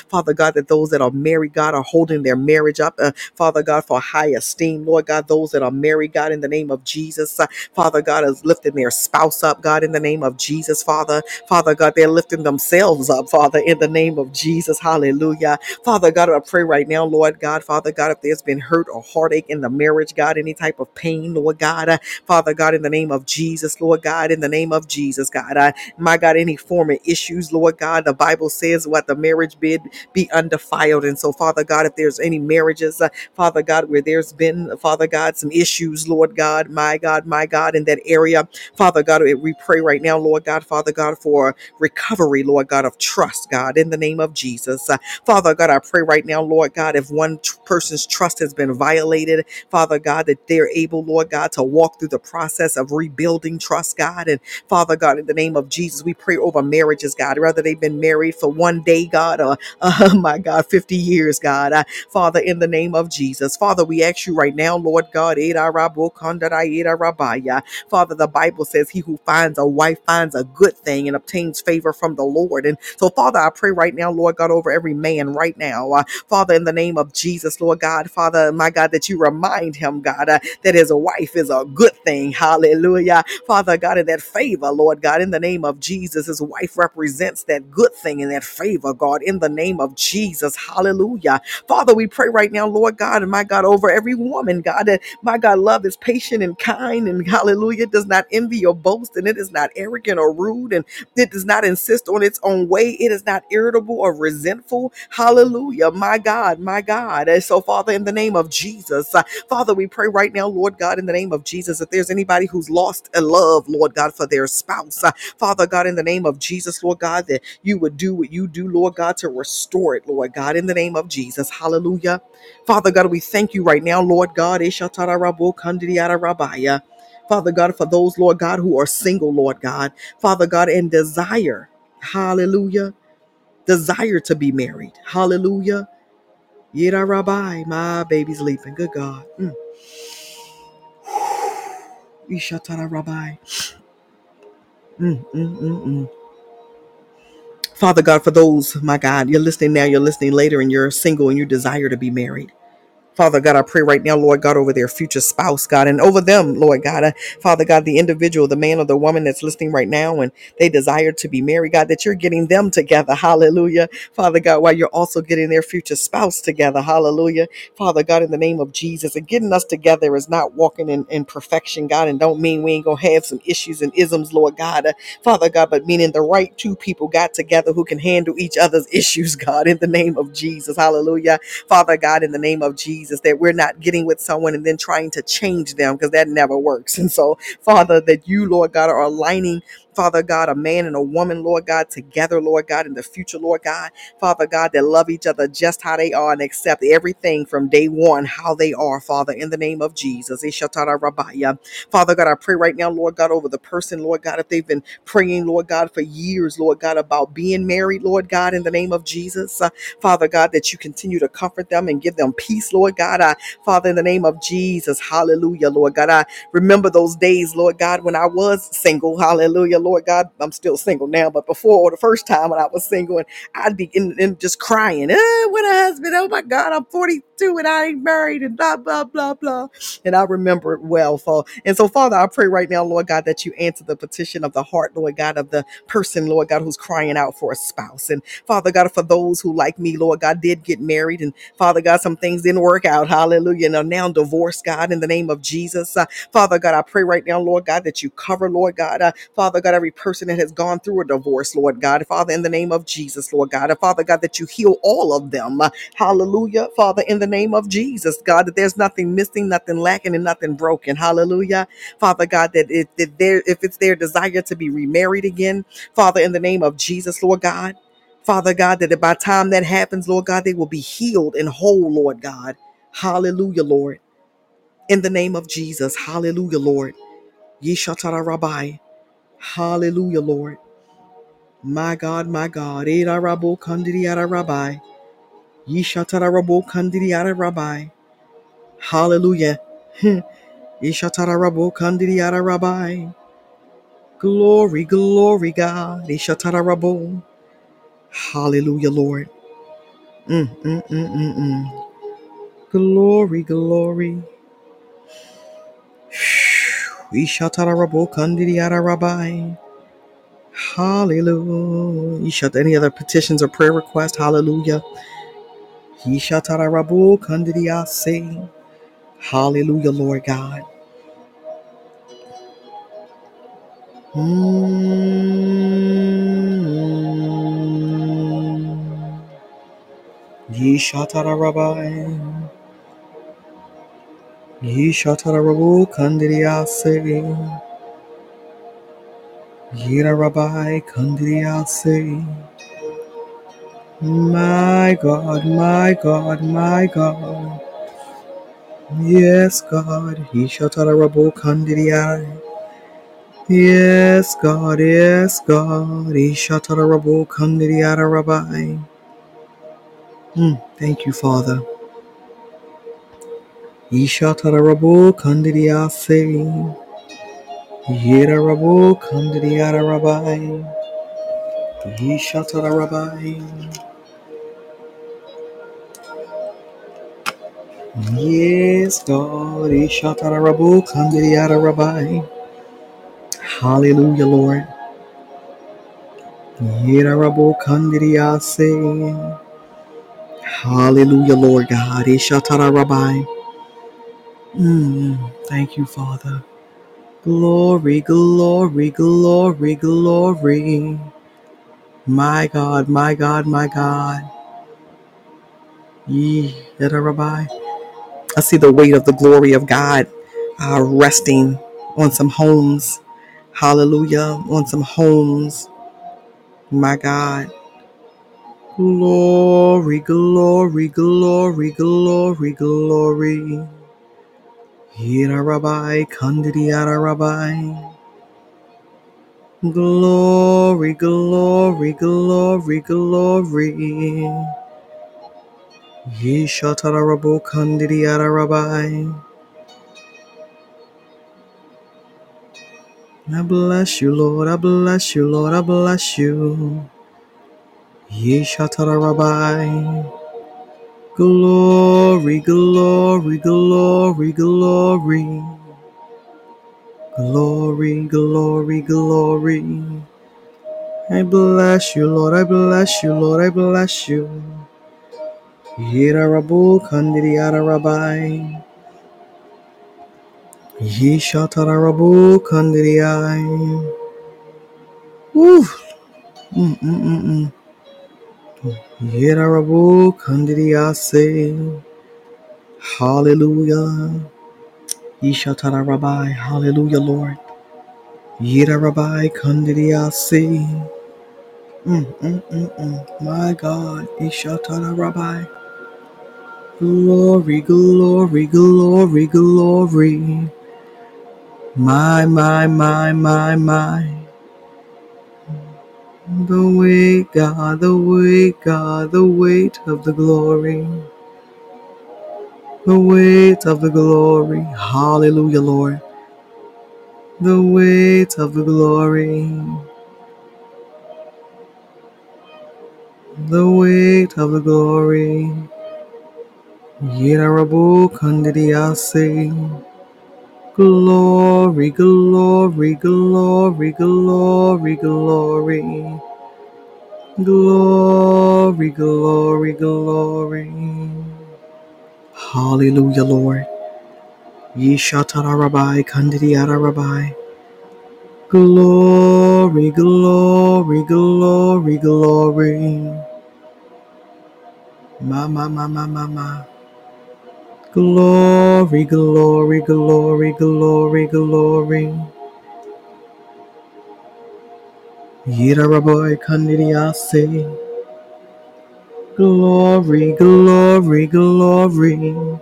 Father God, that those that are married, God, are holding their marriage up, uh, Father God, for high esteem, Lord God, those that are married, God, in the name of Jesus, uh, Father God, is lifting their spouse up, God, in the name of Jesus, Father. Father God, they're lifting themselves up, Father, in the name of Jesus, hallelujah. Father God, I pray right now, Lord God, Father God, if there's been hurt or heartache in the marriage, God, any type of pain, Lord God, uh, Father God, in the name of Jesus, Lord God, in the name of Jesus, God, uh, my God, any form of issues, Lord God, the Bible says what the marriage bid be undefiled. And so, Father God, if there's any marriages, uh, Father God, where there's been, Father God, some issues, Lord God, my God, my God, in that area, Father God, we pray right now, Lord God, Father God, for recovery, Lord God, of trust, God, in the name of Jesus. Uh, Father God, I pray right now, Lord God, if one person's trust has been violated, Father God, that they're able, Lord God, to walk through the process of rebuilding trust, God. And Father God, in the name of Jesus, we pray over marriages, God, whether they've been married for one day, God, or, [LAUGHS] oh my God, 50 years, God. Uh, Father, in the name of Jesus, Father, we ask you right now, Lord God. Father, the Bible says, He who finds a wife finds a good thing and obtains favor from the Lord. And so, Father, I pray right now, Lord God, over every man right now. Uh, Father, in the name of Jesus, Lord God, Father, my God, that you remind him, God, uh, that his wife is a good thing. Hallelujah. Father God, in that favor, Lord God, in the name of Jesus, his wife represents that good thing and that favor, God, in the name of Jesus. Hallelujah. Father, we pray right now, Lord God, and my God, over every woman, God, that my God, love is patient and kind, and hallelujah, does not envy or boast, and it is not arrogant or rude, and it does not insist on its own way. It is not irritable or resentful. Hallelujah. My God, my God. And so, Father, in the name of Jesus, uh, Father, we pray right now, Lord God, in the name of Jesus, if there's anybody who's lost a love, Lord God, for their spouse, uh, Father God, in the name of Jesus, Lord God, that you would do what you do, Lord God, to restore it, Lord God, in the name of Jesus. Hallelujah. Father God, we thank you right now, Lord God. Father God, for those, Lord God, who are single, Lord God, Father God, and desire, hallelujah, desire to be married, hallelujah. Yida rabbi, my baby's leaping, good God. Mm. [SIGHS] Rabbi. Mm, mm, mm, mm. Father God, for those, my God, you're listening now, you're listening later, and you're single and you desire to be married. Father God, I pray right now, Lord God, over their future spouse, God, and over them, Lord God. Uh, Father God, the individual, the man or the woman that's listening right now and they desire to be married, God, that you're getting them together. Hallelujah. Father God, while you're also getting their future spouse together. Hallelujah. Father God, in the name of Jesus, and getting us together is not walking in, in perfection, God, and don't mean we ain't going to have some issues and isms, Lord God. Uh, Father God, but meaning the right two people got together who can handle each other's [LAUGHS] issues, God, in the name of Jesus. Hallelujah. Father God, in the name of Jesus, that we're not getting with someone and then trying to change them because that never works. [LAUGHS] And so, Father, that you, Lord God, are aligning, Father God, a man and a woman, Lord God, together, Lord God, in the future, Lord God, Father God, that love each other just how they are and accept everything from day one, how they are, Father, in the name of Jesus. Ishatara Rabaya. Father God, I pray right now, Lord God, over the person, Lord God, if they've been praying, Lord God, for years, Lord God, about being married, Lord God, in the name of Jesus. Uh, Father God, that you continue to comfort them and give them peace, Lord God. I, Father, in the name of Jesus, hallelujah, Lord God. I remember those days, Lord God, when I was single, hallelujah, Lord God. I'm still single now, but before the first time when I was single, and I'd be in, in just crying, eh, with a husband, oh my God, I'm 42 and I ain't married, and blah, blah, blah, blah. And I remember it well, for and so, Father, I pray right now, Lord God, that you answer the petition of the heart, Lord God, of the person, Lord God, who's crying out for a spouse. And Father God, for those who, like me, Lord God, did get married, and Father God, some things didn't work out. Hallelujah. And are now divorced, God, in the name of Jesus. Uh, Father God, I pray right now, Lord God, that you cover, Lord God, uh, Father God, every person that has gone through a divorce, Lord God, Father, in the name of Jesus, Lord God, Father God, that you heal all of them. Hallelujah. Father, in the name of Jesus, God, that there's nothing missing, nothing lacking, and nothing broken. Hallelujah. Father God, that if, if, there, if it's their desire to be remarried again, Father, in the name of Jesus, Lord God. Father God, that by the time that happens, Lord God, they will be healed and whole, Lord God. Hallelujah, Lord. In the name of Jesus. Hallelujah, Lord. Yeshatara Rabbi. Hallelujah, Lord. My God, my God. Eda Rabo Kandiriara Rabbi. Yeshatara Rabo Kandiriara Rabbi. Hallelujah. [LAUGHS] Yeshatara Rabo Kandiriara Rabbi. Glory, glory, God. Yeshatara Rabo. Hallelujah, Lord. Mm, mm, mm, mm, mm. Glory, glory. Rabo Kandiriara Rabbi. Hallelujah. Any other petitions or prayer requests? Hallelujah. Hallelujah, Lord God. Mm. Rabbi. Yeshatara Rabo Kandiriase. Yira Rabbi Kandiriase. My God, my God, my God. Yes, God. Yeshatara Rabo Kandiriase. Yes, God, yes, God. Yeshatara Rabo Kandiriara Rabbi. Mm, thank you, Father. Ishatarabu Kandidiyase. Yedarabu Kandidiyarabai. Ishatarabai. Yes, God. Ishatarabu Kandidiyarabai. Hallelujah, Lord. Yedarabu Kandidiyase. Hallelujah, Lord God. Ishatarabai. Mm, thank you, Father. Glory, glory, glory, glory. My God, my God, my God. Yee, Rabbi. I see the weight of the glory of God uh, resting on some homes. Hallelujah. On some homes. My God. Glory, glory, glory, glory, glory. Yira Rabbi, Kandidiyara Rabbi. Glory, glory, glory, glory. Yeshatara Rabbo Kandidiyara Rabbi. I bless you, Lord. I bless you, Lord. I bless you. Yeshatara Rabbi. Glory, glory, glory, glory. Glory, glory, glory. I bless you, Lord. I bless you, Lord. I bless you. Yera Rabu Kandidiyara Rabbi. Yeshatara Rabu Kandidiyai. Woo. Mm-mm-mm-mm. Yedarabu Kandidiyase. Hallelujah. Yishatara Rabbi. Hallelujah, Lord. Yedarabai Kandidiyase. Mm, mm, mm, mm. My God. Ishatara Rabbi. Glory, glory, glory, glory. My, my, my, my, my. The weight, God, the weight, God, the weight of the glory. The weight of the glory. Hallelujah, Lord. the weight of the glory, the weight of the glory. Yerabu Kandidiyase. Glory, glory, glory, glory, glory. Glory, glory, glory. Hallelujah, Lord. Yeshatara Rabbi Kandidiyara Rabbi. Glory, glory, glory, glory. Ma ma ma ma ma ma. Glory, glory, glory, glory, glory. Yira Kandidiyase. Glory, glory, glory.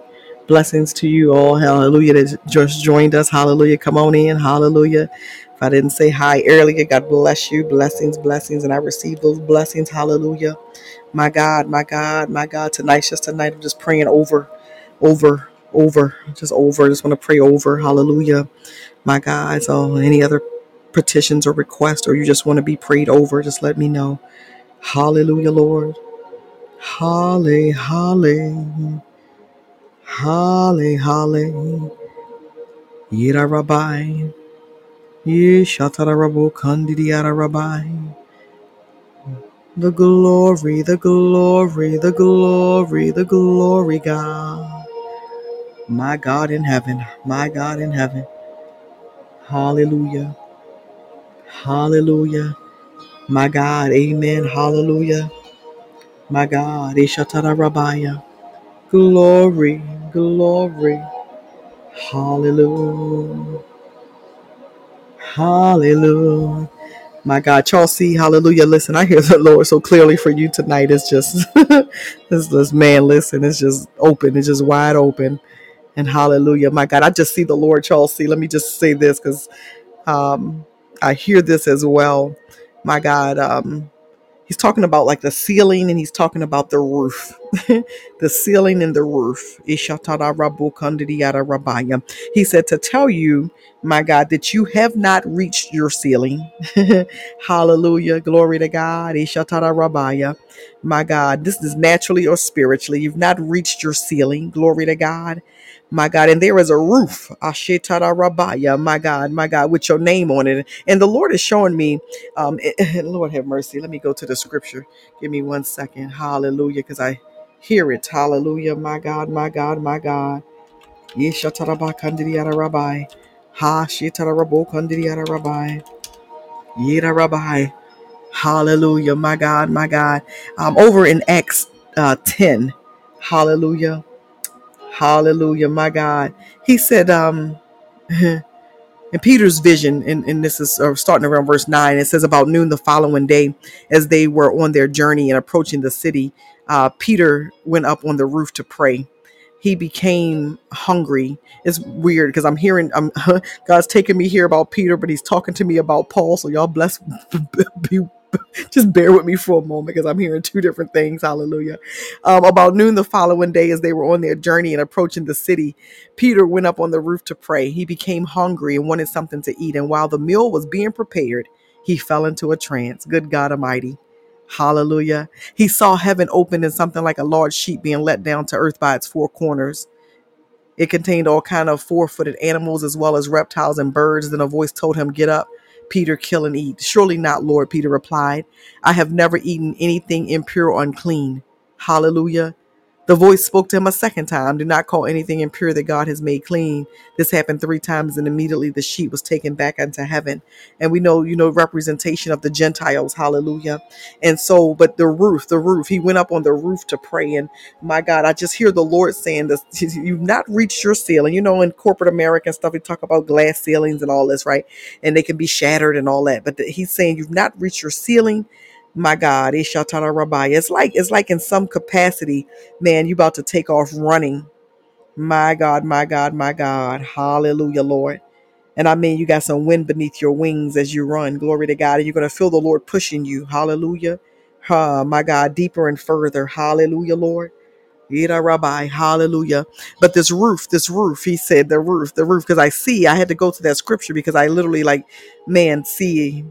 Blessings to you all. Hallelujah. That just joined us. Hallelujah. Come on in. Hallelujah. If I didn't say hi earlier, God bless you. Blessings, blessings. And I receive those blessings. Hallelujah. My God, my God, my God. Tonight's just tonight. I'm just praying over, over, over, just over. I just want to pray over. Hallelujah. My God. So uh, any other petitions or requests, or you just want to be prayed over, just let me know. Hallelujah, Lord. Holly, holly, holly, holly, yira rabbi, ye shatara rabu kandidi yara rabbi. The glory, the glory, the glory, the glory, God. My God in heaven, my God in heaven. Hallelujah, hallelujah. My God, amen, hallelujah. My God, Ishatara Rabbiya. Glory, glory, hallelujah. Hallelujah. My God, Chelsea, hallelujah. Listen, I hear the Lord so clearly for you tonight. It's just, [LAUGHS] this man, listen, it's just open. It's just wide open. And hallelujah. My God, I just see the Lord, Chelsea. Let me just say this because um, I hear this as well. My God, um, He's talking about like the ceiling and he's talking about the roof. [LAUGHS] the ceiling and the roof. He said to tell you, my God, that you have not reached your ceiling. [LAUGHS] Hallelujah. Glory to God. My God, this is naturally or spiritually. You've not reached your ceiling. Glory to God. My God, and there is a roof. Ashetara rabaya. My God, my God, with your name on it. And the Lord is showing me um, [LAUGHS] Lord have mercy. Let me go to the scripture. Give me one second. Hallelujah, because I hear it. Hallelujah, my God, my God, my God. Yeshatarabakandidiyara rabbi. Ha shitarabokandidiyara rabbi. Yira rabbi. Hallelujah, my God, my God. Um, over in Acts uh, 10. Hallelujah. Hallelujah, my God. He said, um, [LAUGHS] In Peter's vision, and, and this is uh, starting around verse 9, it says, About noon the following day, as they were on their journey and approaching the city, uh, Peter went up on the roof to pray. He became hungry. It's weird because I'm hearing, I'm, [LAUGHS] God's taking me here about Peter, but he's talking to me about Paul. So y'all bless, [LAUGHS] be [LAUGHS] just bear with me for a moment because I'm hearing two different things. Hallelujah. Um, about noon the following day, as they were on their journey and approaching the city, Peter went up on the roof to pray. He became hungry and wanted something to eat. And while the meal was being prepared, he fell into a trance. Good God Almighty. Hallelujah. He saw heaven open and something like a large sheet being let down to earth by its four corners. It contained all kind of four-footed animals as well as reptiles and birds. Then a voice told him, "Get up, Peter, kill and eat." Surely not, Lord, Peter replied. I have never eaten anything impure or unclean. Hallelujah. The voice spoke to him a second time. Do not call anything impure that God has made clean. This happened three times, and immediately the sheet was taken back unto heaven. And we know, you know, representation of the Gentiles. Hallelujah. And so, but the roof, the roof, he went up on the roof to pray. And my God, I just hear the Lord saying this [LAUGHS] you've not reached your ceiling. You know, in corporate America and stuff, we talk about glass ceilings and all this, right? And they can be shattered and all that. But he's saying you've not reached your ceiling. My God, Ishatara Rabbi. It's like it's like in some capacity, man, you about to take off running. My God, my God, my God. Hallelujah, Lord. And I mean, you got some wind beneath your wings as you run. Glory to God. And you're going to feel the Lord pushing you. Hallelujah. Ah, my God, deeper and further. Hallelujah, Lord. Ira Rabbi, hallelujah. But this roof, this roof, he said, the roof, the roof, because I see, I had to go to that scripture because I literally, like, man, see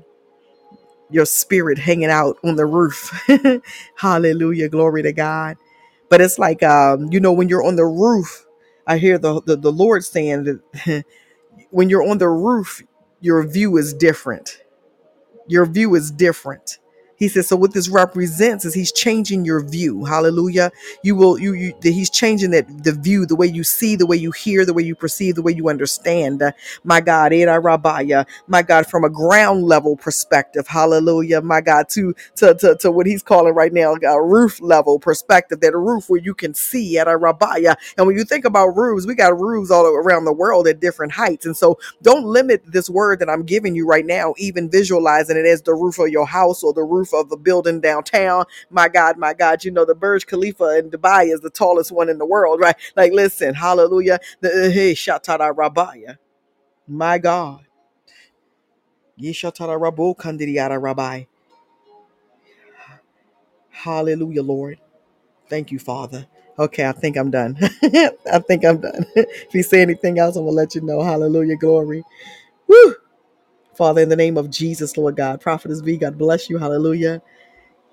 your spirit hanging out on the roof. [LAUGHS] hallelujah, glory to God. But it's like, um, you know, when you're on the roof, I hear the, the, the Lord saying that [LAUGHS] when you're on the roof, your view is different your view is different. He says, so what this represents is he's changing your view. Hallelujah. You will, you, you, he's changing that, the view, the way you see, the way you hear, the way you perceive, the way you understand. Uh, my God, Eda Rabaya, my God, from a ground level perspective. Hallelujah. My God, to, to, to, to what he's calling right now, a roof level perspective, that roof where you can see at a Rabaya. And when you think about roofs, we got roofs all around the world at different heights. And so don't limit this word that I'm giving you right now, even visualizing it as the roof of your house or the roof roof of the building downtown. My God, my God, you know the Burj Khalifa in Dubai is the tallest one in the world, right? Like, listen, hallelujah. The, uh, hey, Shatara Rabaya. My God. Yeshatara Rabu Kandidiyara Rabbi. Hallelujah, Lord. Thank you, Father. Okay, I think I'm done. [LAUGHS] I think I'm done. [LAUGHS] if you say anything else, I'm gonna let you know. Hallelujah, glory. Woo! Father, in the name of Jesus, Lord God, Prophetess V, God bless you. Hallelujah.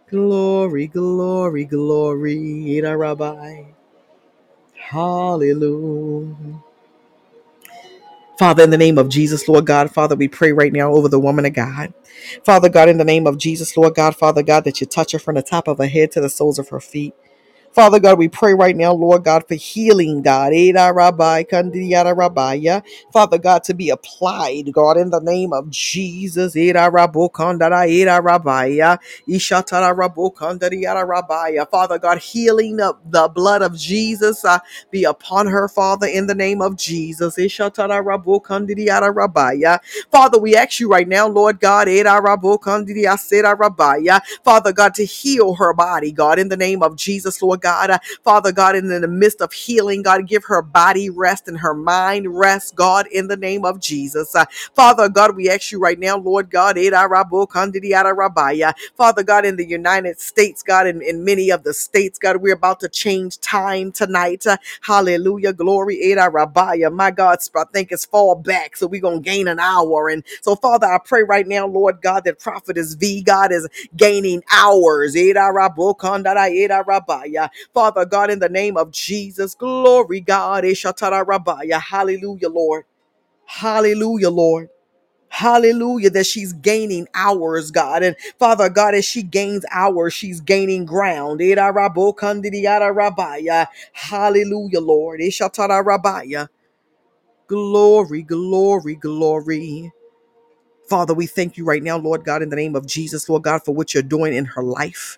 Glory, glory, glory. Ida Rabbi. Hallelujah. Father, in the name of Jesus, Lord God, Father, we pray right now over the woman of God. Father God, in the name of Jesus, Lord God, Father God, that you touch her from the top of her head to the soles of her feet. Father God, we pray right now, Lord God, for healing, God. Rabbi, Rabbiya. Father God, to be applied, God, in the name of Jesus. Rabbiya. Ishatara Rabbiya. Father God, healing of the blood of Jesus uh, be upon her, Father, in the name of Jesus. Ishatara Rabbiya. Father, we ask you right now, Lord God, Rabbiya. Father God, to heal her body, God, in the name of Jesus, Lord God. Uh, Father God, in the midst of healing, God, give her body rest and her mind rest, God, in the name of Jesus. Uh, Father God, we ask you right now, Lord God. Father God, in the United States, God, in, in many of the states, God, we're about to change time tonight. Uh, hallelujah. Glory, Rabaya. My God, I think it's fall back, so we're going to gain an hour. And so, Father, I pray right now, Lord God, that Prophetess V, God, is gaining hours. Eda Father God, in the name of Jesus, glory God. Eshatara. Hallelujah, Lord. Hallelujah, Lord. Hallelujah, that she's gaining hours, God. And Father God, as she gains hours, she's gaining ground. Hallelujah, Lord. Eshatara rabaya. Glory, glory, glory. Father, we thank you right now, Lord God, in the name of Jesus, Lord God, for what you're doing in her life.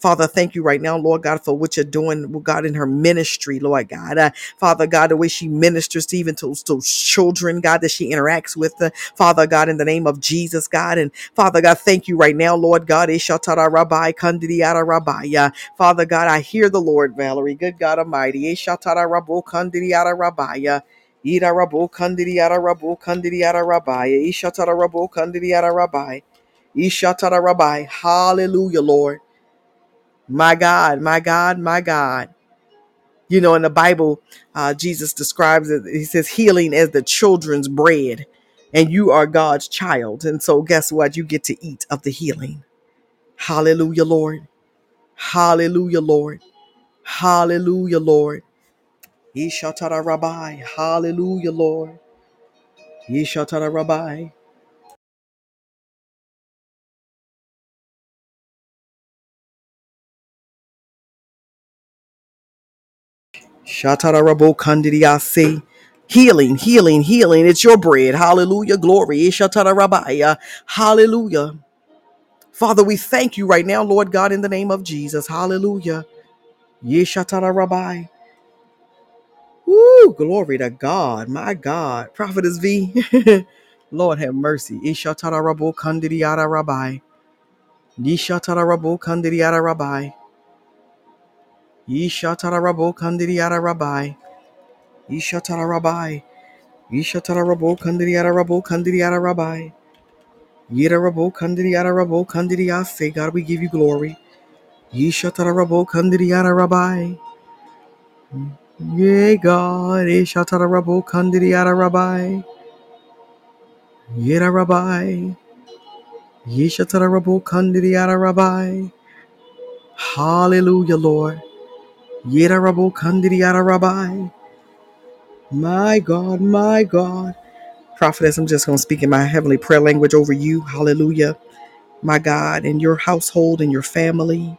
Father, thank you right now, Lord God, for what you're doing, Lord God, in her ministry, Lord God. Uh, Father God, the way she ministers to even to those children, God, that she interacts with, uh, Father God, in the name of Jesus, God. And Father God, thank you right now, Lord God. Ishatara Rabbi, Kandidiata Rabbi. Uh, Father God, I hear the Lord, Valerie. Good God Almighty. Ishatara Rabo, Kandidiata Rabbi. Uh, Ida Rabo, Kandidiata Rabo, Kandidiata Rabbi. Ishatara Rabo, Kandidiata Rabbi. Ishatara Rabbi. Hallelujah, Lord. My God, my God, my God. You know, in the Bible, uh, Jesus describes it, he says, healing as the children's bread, and you are God's child. And so, guess what? You get to eat of the healing. Hallelujah, Lord. Hallelujah, Lord. Hallelujah, Lord. Yeshatara Rabbi. Hallelujah, Lord. Yeshatara Rabbi. Shatara Rabo Kandidiase. Healing, healing, healing. It's your bread. Hallelujah. Glory. Yeshatara Rabbi. Hallelujah. Father, we thank you right now, Lord God, in the name of Jesus. Hallelujah. Yeshatara Rabbi. Woo, glory to God. My God. Prophetess V. [LAUGHS] Lord have mercy. Ishatara Rabo Kandidiyara Rabbi. Yeshatara Rabo Kandidiyara Rabbi. Yeshatara Rabo Kandidiyara Rabbi. Yeshatara Rabbi. Yeshatara Rabo Kandidiyara Rabo Kandidiyara Rabbi. Yera Rabo Kandidiyara Rabo Kandidiyase. God, we give you glory. Yeshatara Rabo Kandidiyara Rabbi. Yea, God, Ishatara Rabo Kandidiyara Rabbi, Yera Rabbi, Yeshatara Rabo Kandidiyara Rabbi. Hallelujah, Lord. Yera Rabo Kandidiyara Rabbi. My God, my God. Prophetess, I'm just going to speak in my heavenly prayer language over you. Hallelujah. My God, and your household and your family.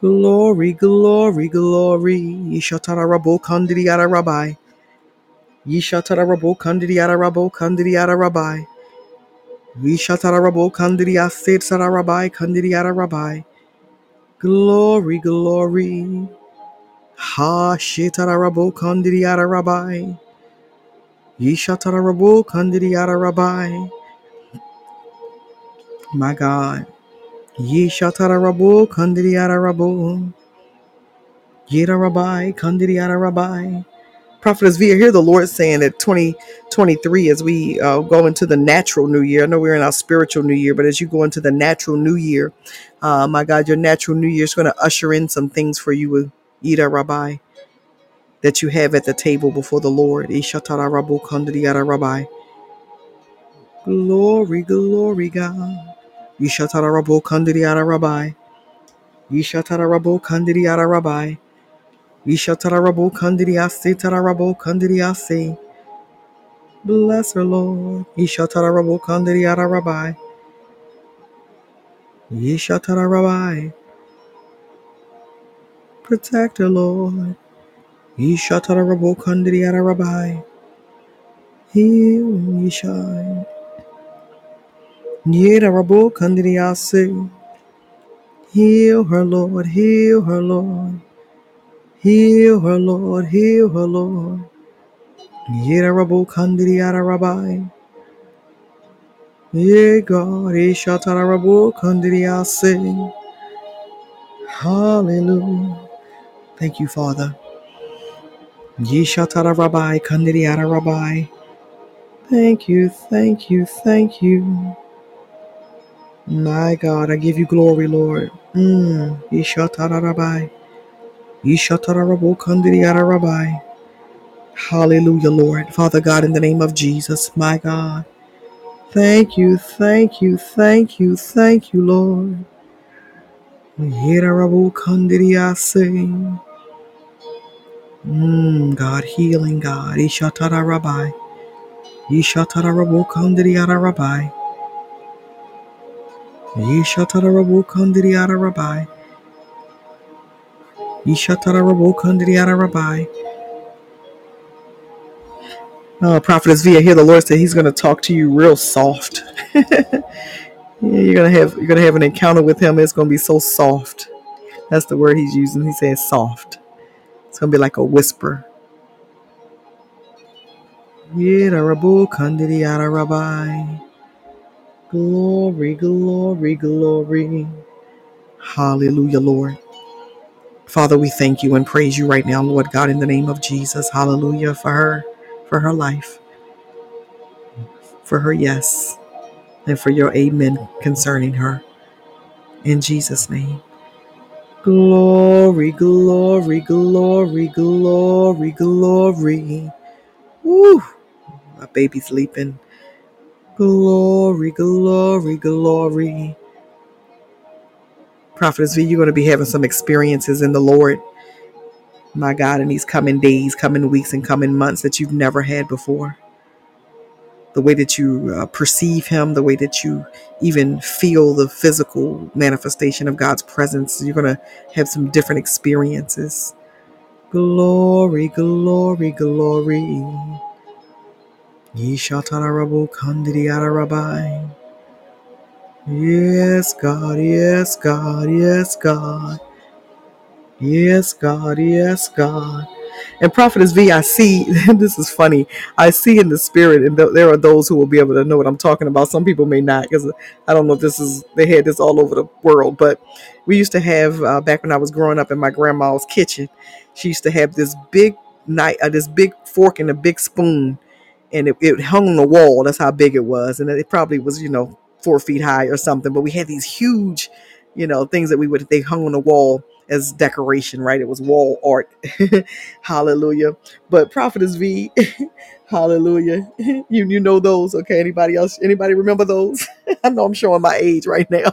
Glory, glory, glory. Yeshatara Rabo Kandidiyara Rabbi. Yeshatara Rabo Kandidiyara Rabo Kandidiyara Rabbi. Vishatarabo Kandiria Setsarabai Kandiriara Rabbi. Glory, glory. Ha Shetarabo Kandiriara Rabbi. Yishatarabo Kandiriara Rabbi. My God. Ye shatara rabu kandiriara rabu. Yera rabbi kandiriara rabbi. Prophetess Via, hear the Lord saying that 2023, as we uh, go into the natural new year, I know we're in our spiritual new year, but as you go into the natural new year, uh, my God, your natural new year is going to usher in some things for you, Ida Rabbi, that you have at the table before the Lord. Ishatara Rabu Kandriyara Rabbi. Glory, glory, God. Ishatara Rabu Kandriyara Rabbi. Ishatara Rabu Kandriyara Rabbi. Ishatara Rabu Kandriyasi Tara Rabu Kandriyasi. Bless her, Lord. Ishatara Rabu Kandriyara Rabbi. Ishatara Rabbi. Protect her, Lord. Ishatara Rabu Kandriyara Rabbi. Heal, Ishai. Yeda Rabu Kandriyasi. Heal her, Lord. Heal her, Lord. Heal her, Lord. Heal her, Lord. Yeda Rabu Kandriyara Rabbi. Ye God. Ishatara Rabu Kandriyasi. Hallelujah. Thank you, Father. Yeshatara Rabbi, Kandiriara Rabbi. Thank you, thank you, thank you. My God, I give you glory, Lord. Mm. Yeshatara Rabbi. Yeshatara Rabbi, Kandiriara Rabbi. Hallelujah, Lord. Father God, in the name of Jesus, my God. Thank you, thank you, thank you, thank you, Lord. Yera Rabbi, Kandiriase. Mm, God, healing God. Ishatara Rabbi. Ishatara Rabbi, Kandiriara Rabbi. Yeshatarabu Kandriara Rabbi. Yeshatarabu Kandriara Rabbi. Uh, Prophetess Via, here the Lord said He's going to talk to you real soft. [LAUGHS] yeah, you're gonna have you're gonna have an encounter with Him. It's going to be so soft. That's the word He's using. He says soft. It's to be like a whisper. Glory, glory, glory. Hallelujah, Lord. Father, we thank you and praise you right now, Lord God, in the name of Jesus. Hallelujah for her, for her life, for her yes, and for your amen concerning her. In Jesus' name. Glory, glory, glory, glory, glory. Woo! My baby's leaping. Glory, glory, glory. Prophetess V, you're going to be having some experiences in the Lord, my God, in these coming days, coming weeks, and coming months that you've never had before. The way that you uh, perceive him, the way that you even feel the physical manifestation of God's presence. You're going to have some different experiences. Glory, glory, glory. Yes, God, yes, God, yes, God. Yes, God, yes, God. And Prophetess V, I see, [LAUGHS] this is funny. I see in the spirit, and th- there are those who will be able to know what I'm talking about. Some people may not, because I don't know if this is, they had this all over the world. But we used to have, uh, back when I was growing up in my grandma's kitchen, she used to have this big knife, uh, this big fork and a big spoon, and it, it hung on the wall. That's how big it was. And it probably was, you know, four feet high or something. But we had these huge, you know, things that we would, they hung on the wall as decoration, right? It was wall art. [LAUGHS] hallelujah. But Prophetess V, [LAUGHS] hallelujah. [LAUGHS] You you know those, okay? Anybody else? Anybody remember those? I know I'm showing my age right now.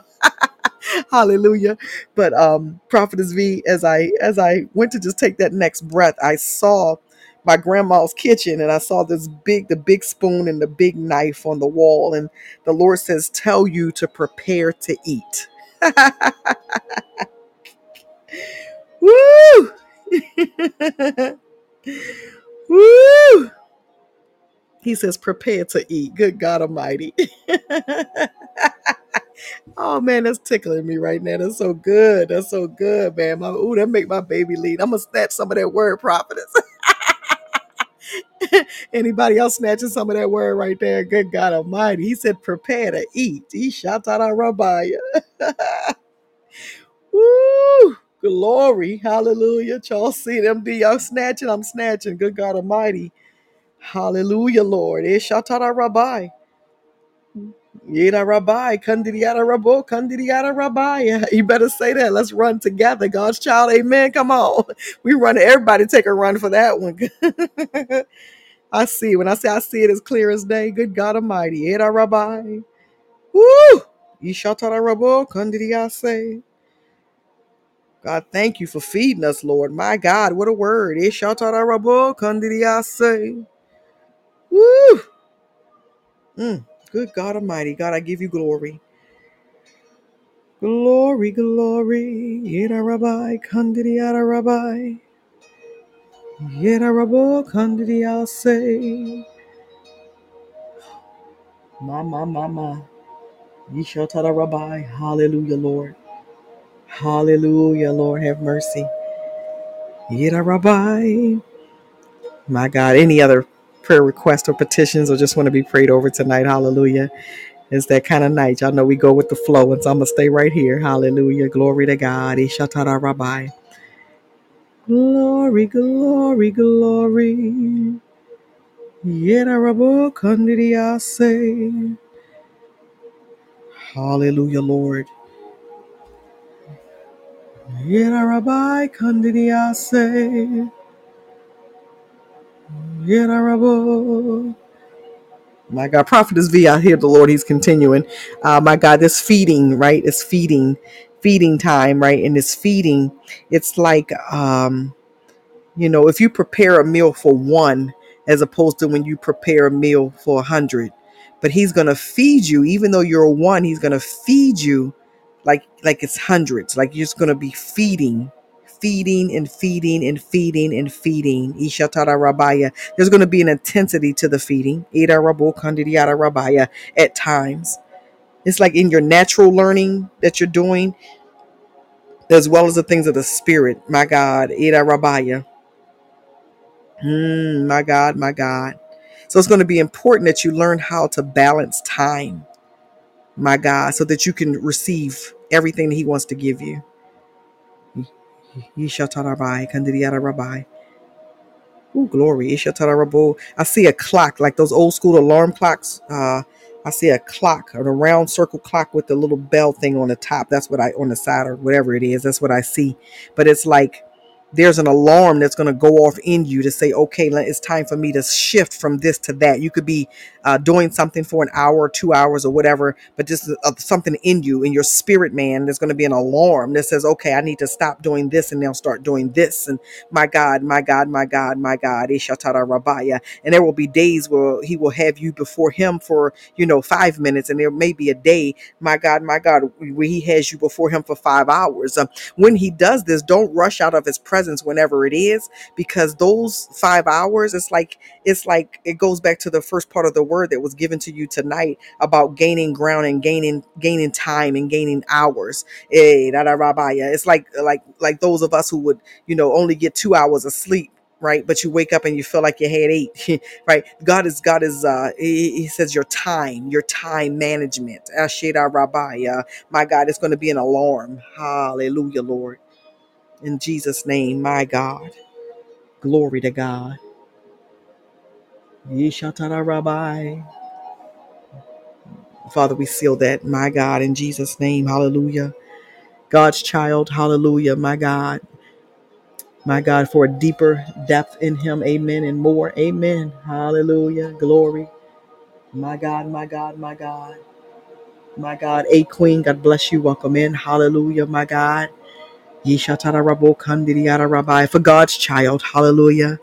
hallelujah. But um Prophetess V, as I as I went to just take that next breath, I saw my grandma's kitchen and I saw this big the big spoon and the big knife on the wall and the Lord says tell you to prepare to eat. Woo! [LAUGHS] Woo! He says, prepare to eat. Good God Almighty. [LAUGHS] oh man, that's tickling me right now. That's so good. That's so good, man. My, ooh, that make my baby lead. I'm gonna snatch some of that word prophetess. [LAUGHS] Anybody else snatching some of that word right there? Good God Almighty. He said, prepare to eat. He shot out our rabbi. Woo! Glory. Hallelujah. Y'all see them be y'all snatching. I'm snatching. Good God Almighty. Hallelujah, Lord. Eh, out our rabbi. Yada rabbi, kandidiyada rabo, kandidiyada rabbi. [LAUGHS] You better say that. Let's run together, God's child. Amen. Come on. We run. Everybody take a run for that one. [LAUGHS] I see. When I say I see it as clear as day, good God Almighty. Yada rabbi. Woo! Yishatara rabo, kandidiyase. God, thank you for feeding us, Lord. My God, what a word. Yishatara rabo, kandidiyase. Woo! Mm. Good God Almighty. God, I give you glory. Glory, glory, Yeda Rabbi, Kandidiata Rabbi, Yeda Rabo, Kandidia say, Mama, Mama, Rabbi, Hallelujah, Lord, Hallelujah, Lord, have mercy, Yeda Rabbi. My God, any other prayer requests or petitions or just want to be prayed over tonight, Hallelujah. It's that kind of night. Y'all know we go with the flow, and so I'm going to stay right here. Hallelujah. Glory to God. Ishatara Rabbi. Glory, glory, glory. Yedarabo kandidiase. Hallelujah, Lord. Yedarabai kandidiase. Yedarabo. My God, Prophetess V, I hear the Lord, He's continuing. Uh, my God, this feeding, right? It's feeding, feeding time, right? And this feeding, it's like, um, You know, if you prepare a meal for one, as opposed to when you prepare a meal for a hundred, but he's gonna feed you, even though you're one, he's gonna feed you like like it's hundreds. Like you're just gonna be feeding, feeding and feeding and feeding and feeding. Ishatara Rabaya. There's gonna be an intensity to the feeding. Ida Rabaya at times. It's like in your natural learning that you're doing, as well as the things of the spirit. My God, Ida Rabaya Mm, my God, my God. So it's going to be important that you learn how to balance time, my God, so that you can receive everything that He wants to give you. Kandidiyarabai. Ooh, glory. Ishatarabo. I see a clock, like those old school alarm clocks. Uh, I see a clock, a round circle clock with the little bell thing on the top. That's what I, on the side or whatever it is. That's what I see. But it's like there's an alarm that's going to go off in you to say, okay, it's time for me to shift from this to that. You could be uh, doing something for an hour two hours or whatever, but just uh, something in you, in your spirit, man, there's going to be an alarm that says, okay, I need to stop doing this and now start doing this. And my God, my God, my God, my God, Ishatara Rabaya. And there will be days where he will have you before him for, you know, five minutes. And there may be a day, my God, my God, where he has you before him for five hours. Um, when he does this, don't rush out of his presence whenever it is, because those five hours, it's like, it's like, it goes back to the first part of the word that was given to you tonight about gaining ground and gaining, gaining time and gaining hours. Eh, da, da, rabaya. It's like, like, like those of us who would you know only get two hours of sleep right? But you wake up and you feel like you had eight [LAUGHS] right? God is god is uh he, he says your time your time management. Uh, my god it's going to be an alarm. Hallelujah lord. In jesus name my god. Glory to god Yeshatara Rabbi. father we seal that my god in jesus name hallelujah god's child hallelujah my god my God, for a deeper depth in Him. Amen. And more. Amen. Hallelujah. Glory. My God, my God, my God. My God. A Queen, God bless you. Welcome in. Hallelujah, my God. Yeshatara Rabbi. For God's child. Hallelujah.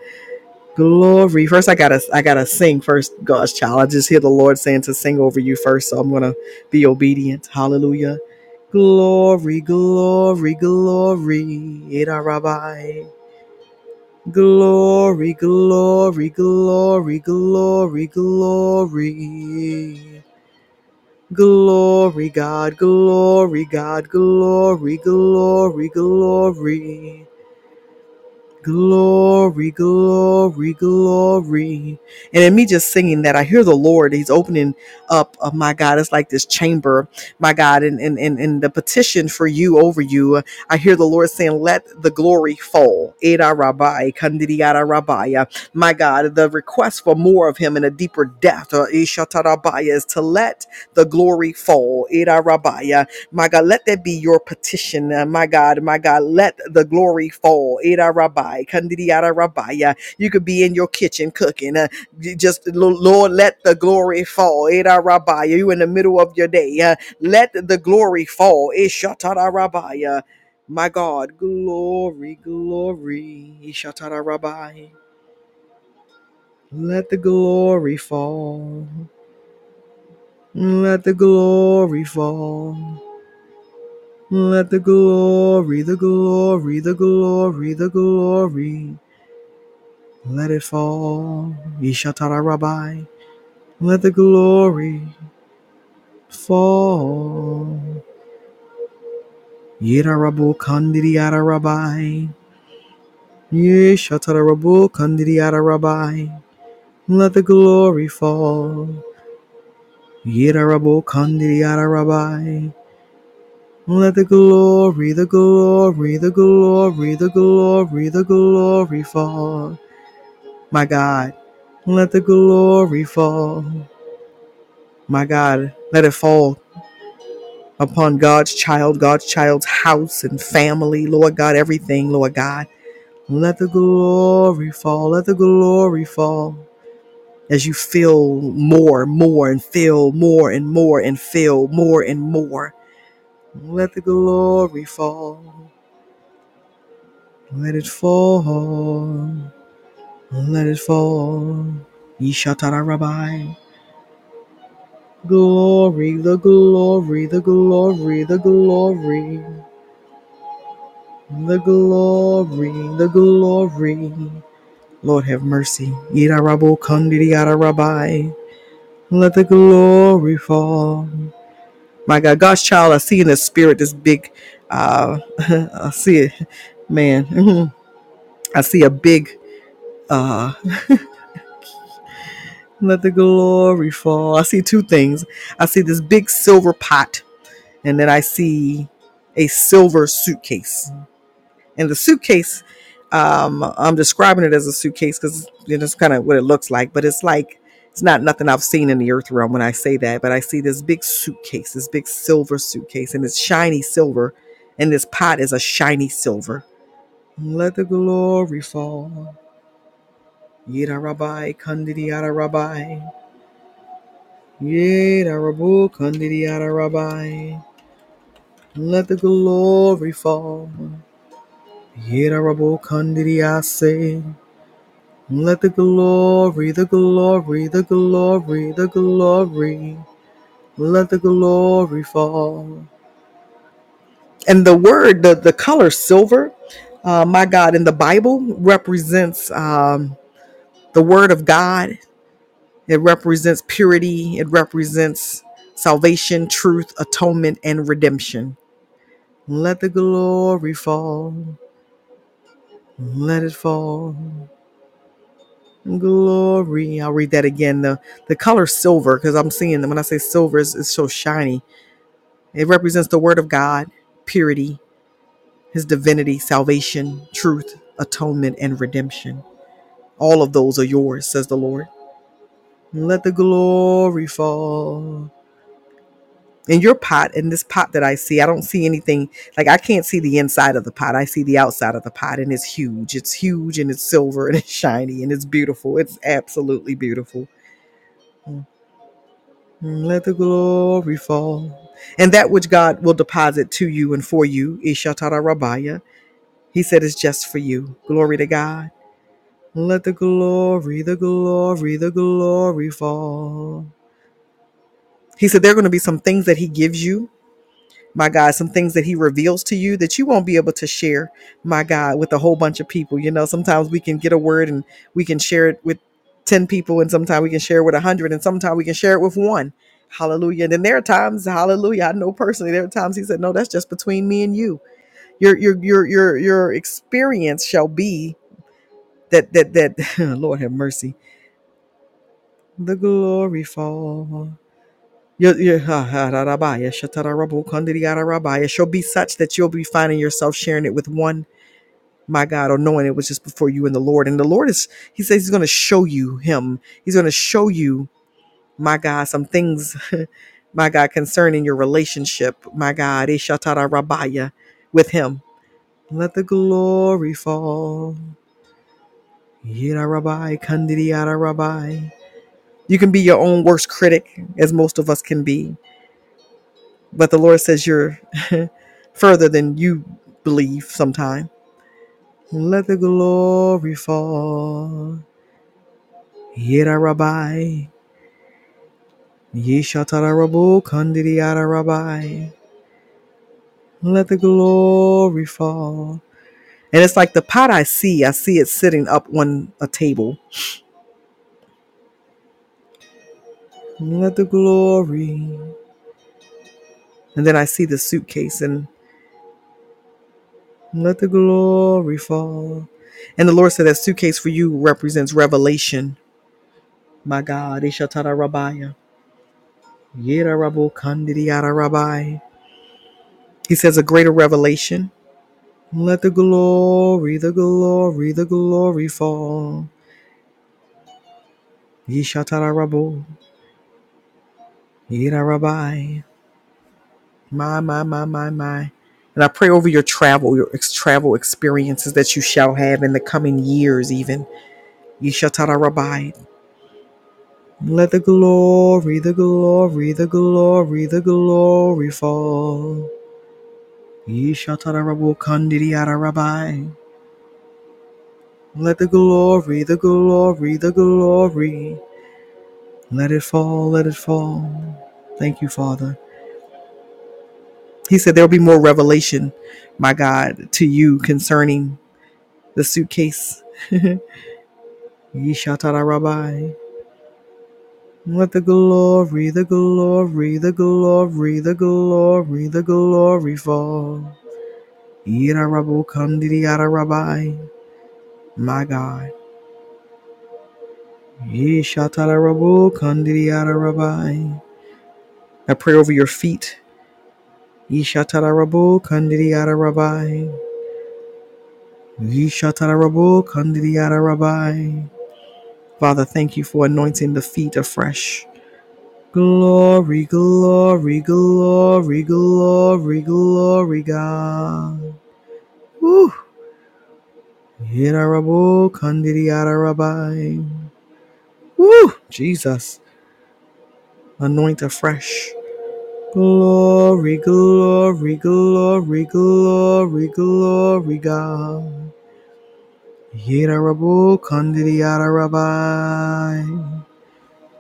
Glory. First, I gotta I gotta sing first, God's child. I just hear the Lord saying to sing over you first, so I'm gonna be obedient. Hallelujah. Glory, glory, glory. Ida Rabbi. Glory, glory, glory, glory, glory. Glory, God, glory, God, glory, glory, glory. Glory, glory, glory. And in me just singing that, I hear the Lord. He's opening up, uh, my God, it's like this chamber, my God, and, and, and, and the petition for you over you. I hear the Lord saying, Let the glory fall. My God, the request for more of Him in a deeper depth uh, is to let the glory fall. Eda Rabbi. My God, let that be your petition. my God, my God, let the glory fall. Eda Rabbi, Kandidiata Rabbi. You could be in your kitchen cooking. Uh, just, Lord, let the glory fall. Eda Rabbi. You in the middle of your day. Uh, let the glory fall. Ishatara. Uh, My God, glory, glory. Ishatara Rabbi. Let the glory fall. Let the glory fall. Let the glory, the glory, the glory, the glory, let it fall. Ishatara Rabbi, let the glory fall. Yidarabu Kandidiyara Rabbi, Yeshatara Rabu Kandidiyara Rabbi, let the glory fall. Yidarabu Kandidiyara Rabbi, let the glory, the glory, the glory, the glory, the glory fall. My God, let the glory fall. My God, let it fall upon God's child, God's child's house and family, Lord God, everything, Lord God. Let the glory fall. Let the glory fall as you feel more, more, and feel more and more and feel more and more. Let the glory fall. Let it fall. Let it fall. Yeshatara Rabbi. Glory, the glory, the glory, the glory, the glory, the glory. Lord have mercy. Yirarabo kandiri rabbi. Let the glory fall. My God, God's child, I see in the spirit this big, uh, [LAUGHS] I see it, man. I see a big, uh, [LAUGHS] let the glory fall. I see two things. I see this big silver pot, and then I see a silver suitcase. And the suitcase, um, I'm describing it as a suitcase because it's kind of what it looks like, but it's like it's not nothing I've seen in the earth realm when I say that. But I see this big suitcase, this big silver suitcase, and it's shiny silver, and this pot is a shiny silver. Let the glory fall. Yida Rabbi, Kandidi Yada Rabbi. Yida Rabu, Kandidi Yada Rabbi. Let the glory fall. Yida Rabu, Kandidi Yase. Let the glory, the glory, the glory, the glory, let the glory fall. And the word, the, the color silver, uh, my God, in the Bible represents um, the word of God. It represents purity. It represents salvation, truth, atonement, and redemption. Let the glory fall. Let it fall. Glory. I'll read that again. The the color silver, because I'm seeing them. when I say silver, it's so shiny. It represents the word of God, purity, his divinity, salvation, truth, atonement, and redemption. All of those are yours, says the Lord. Let the glory fall. In your pot, in this pot that I see, I don't see anything like I can't see the inside of the pot. I see the outside of the pot, and it's huge. It's huge and it's silver [LAUGHS] and it's shiny and it's beautiful. It's absolutely beautiful mm, Let the glory fall. And that which God will deposit to you and for you, Ishatara Rabaya. He said it's just for you. Glory to God. Let the glory, the glory, the glory fall. He said there are going to be some things that He gives you my God, some things that he reveals to you that you won't be able to share, my God, with a whole bunch of people. You know, sometimes we can get a word and we can share it with 10 people, and sometimes we can share it with 100, and sometimes we can share it with one. Hallelujah. And then there are times, hallelujah, I know personally, there are times he said, No, that's just between me and you. Your your your your your experience shall be that that that [LAUGHS] Lord have mercy. The glory fall. Your, your, ha, ha, da, da, ba, ya, sha, ta, da, ra, shall be such that you'll be finding yourself sharing it with one, my God, or knowing it was just before you and the Lord. And the Lord is, He says He's going to show you Him. He's going to show you, my God, some things, [LAUGHS] my God, concerning your relationship, my God, eh, sha, ta, da, ra, ba, ya, with Him. Let the glory fall. Yida Rabbi, Kandidi Yada Rabbi. You can be your own worst critic, mm-hmm. as most of us can be. But the Lord says you're [LAUGHS] further than you believe sometime. Let the glory fall. Yida Rabbi. Yishatara Rabu Kandidi Yada Rabbi. Let the glory fall. And it's like the pot I see, I see it sitting up on a table. Let the glory. And then I see the suitcase and let the glory fall. And the Lord said that suitcase for you represents revelation. My God, Ishatara Rabaya. Yera Rabu Kandidi Rabbi. He says a greater revelation. Let the glory, the glory, the glory fall. Yishatara Rabu. Yera Rabbi. My, my, my, my, my. And I pray over your travel, your ex- travel experiences that you shall have in the coming years, even. Yishatara Rabbi. Let the glory, the glory, the glory, the glory fall. Yishatara Rabu Kandidi Yara Rabbi. Let the glory, the glory, the glory. Let it fall, let it fall. Thank you, Father. He said there'll be more revelation, my God, to you concerning the suitcase. [LAUGHS] Yishatara Rabbi. Let the glory, the glory, the glory, the glory, the glory fall. Yira Rabu Kandidi Yara Rabbi. My God. Yara Rabbi. I pray over your feet. Rabu Kandidi Yara Rabbi. Father, thank you for anointing the feet afresh. Glory, glory, glory, glory, glory, God. Woo! Yidarabu kandidi yadarabai. Woo! Jesus. Anoint afresh. Glory, glory, glory, glory, glory, God. Yidarabu kandidi yadarabai.